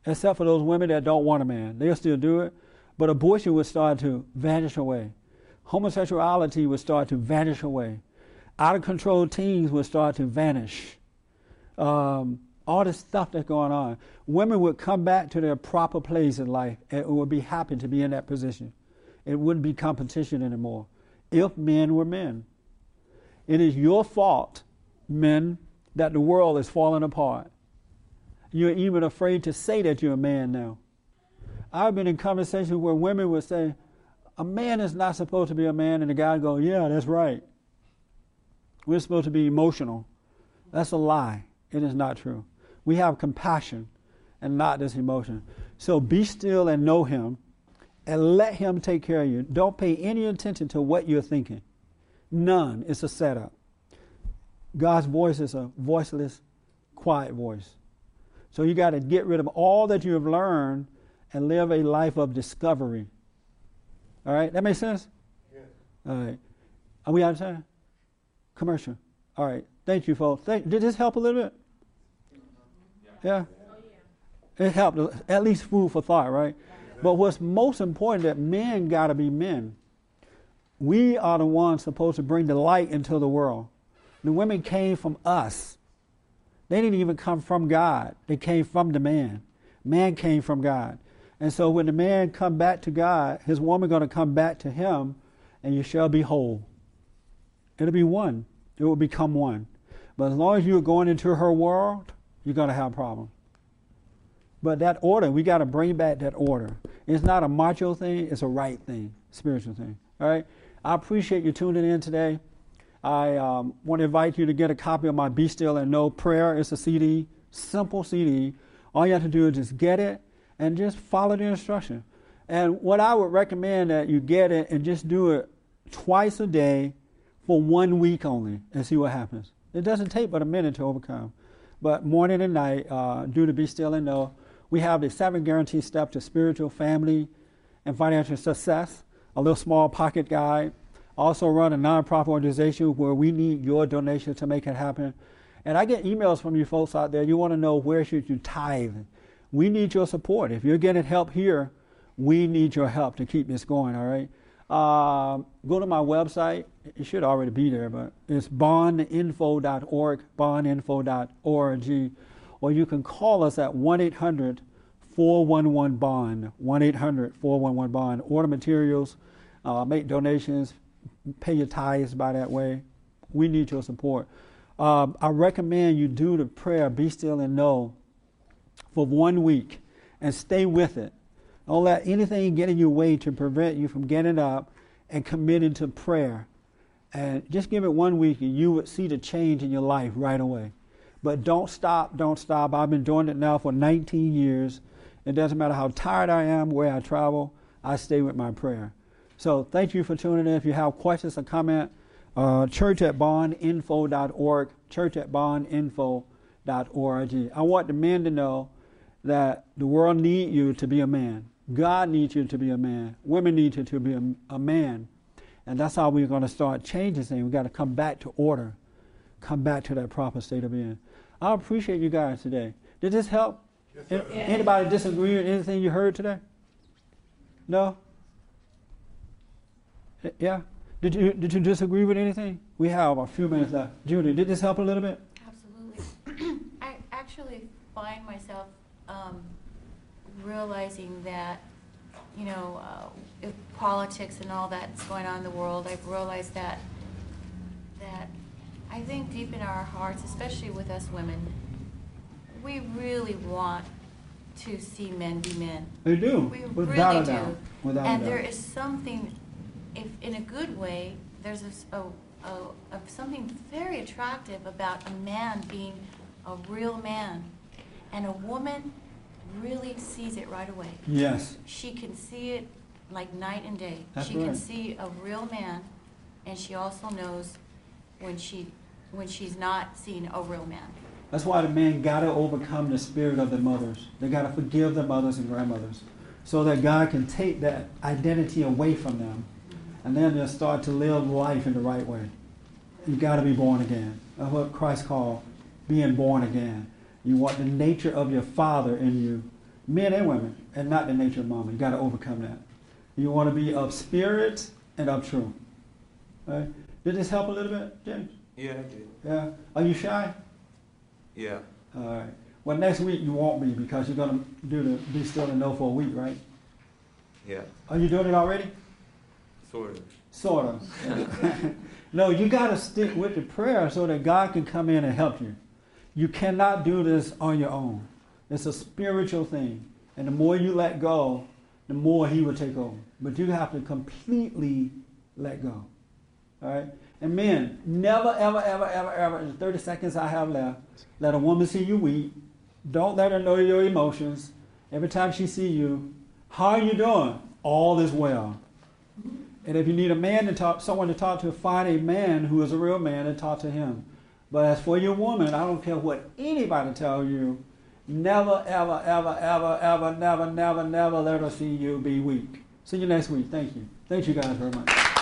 Except for those women that don't want a man. They'll still do it, but abortion would start to vanish away. Homosexuality would start to vanish away. Out of control teens would start to vanish. Um, all this stuff that's going on, women would come back to their proper place in life and would be happy to be in that position. It wouldn't be competition anymore if men were men. It is your fault, men, that the world is falling apart. You're even afraid to say that you're a man now. I've been in conversations where women would say, a man is not supposed to be a man, and the guy go, yeah, that's right. We're supposed to be emotional. That's a lie. It is not true. We have compassion and not this emotion. So be still and know Him and let Him take care of you. Don't pay any attention to what you're thinking. None. It's a setup. God's voice is a voiceless, quiet voice. So you got to get rid of all that you have learned and live a life of discovery. All right, that makes sense? All right. Are we out of time? Commercial. All right. Thank you, folks. Thank, did this help a little bit? Yeah? Oh, it helped, at least food for thought, right? But what's most important that men got to be men. We are the ones supposed to bring the light into the world. The women came from us. They didn't even come from God. They came from the man. Man came from God. And so when the man come back to God, his woman going to come back to him, and you shall be whole. It'll be one. It will become one. But as long as you're going into her world, you're going to have problems. But that order, we got to bring back that order. It's not a macho thing, it's a right thing, spiritual thing. All right? I appreciate you tuning in today. I um, want to invite you to get a copy of my Be Still and Know Prayer. It's a CD, simple CD. All you have to do is just get it and just follow the instruction. And what I would recommend that you get it and just do it twice a day for one week only and see what happens. It doesn't take but a minute to overcome. But morning and night, uh, do the Be Still and Know. We have the seven guaranteed steps to spiritual, family, and financial success, a little small pocket guide. Also run a nonprofit organization where we need your donation to make it happen. And I get emails from you folks out there. You want to know where should you tithe? We need your support. If you're getting help here, we need your help to keep this going. All right. Uh, go to my website. It should already be there, but it's bondinfo.org, bondinfo.org, or you can call us at 1 800 411 Bond, 1 800 411 Bond. Order materials, uh, make donations, pay your tithes by that way. We need your support. Um, I recommend you do the prayer, Be Still and Know, for one week and stay with it. Don't let anything get in your way to prevent you from getting up and committing to prayer. And just give it one week and you would see the change in your life right away. But don't stop, don't stop. I've been doing it now for 19 years. It doesn't matter how tired I am, where I travel, I stay with my prayer. So thank you for tuning in. If you have questions or comment, uh, church at bondinfo.org, church at bondinfo.org. I want the men to know that the world need you to be a man. God needs you to be a man. Women need you to be a, a man. And that's how we're going to start changing things. We've got to come back to order, come back to that proper state of being. I appreciate you guys today. Did this help? Yes, Anybody disagree with anything you heard today? No? Yeah? Did you, did you disagree with anything? We have a few minutes left. Judy, did this help a little bit? Absolutely. [CLEARS THROAT] I actually find myself um, realizing that, you know, uh, politics and all that's going on in the world, I've realized that that I think deep in our hearts, especially with us women, we really want to see men be men. They do. We Without really a doubt. do. Without a and there is something, if in a good way, there's a a, a, a something very attractive about a man being a real man, and a woman really sees it right away. Yes. She can see it like night and day. That's she can see a real man, and she also knows when she when she's not seeing a real man. That's why the men got to overcome the spirit of the mothers. They got to forgive the mothers and grandmothers so that God can take that identity away from them and then they'll start to live life in the right way. You got to be born again. That's what Christ called being born again. You want the nature of your father in you, men and women, and not the nature of mama. You got to overcome that. You want to be of spirit and of truth. Right? Did this help a little bit, James? Yeah, I did. Yeah. Are you shy? Yeah. All right. Well, next week you won't be because you're going to do the be still and know for a week, right? Yeah. Are you doing it already? Sort of. Sort of. [LAUGHS] no, you got to stick with the prayer so that God can come in and help you. You cannot do this on your own. It's a spiritual thing. And the more you let go, the more He will take over. But you have to completely let go. All right? And men, never, ever, ever, ever, ever, in the 30 seconds I have left, let a woman see you weep. Don't let her know your emotions. Every time she see you, how are you doing? All is well. And if you need a man to talk, someone to talk to, find a man who is a real man and talk to him. But as for your woman, I don't care what anybody tell you. Never, ever, ever, ever, ever, never, never, never let her see you be weak. See you next week. Thank you. Thank you guys very much.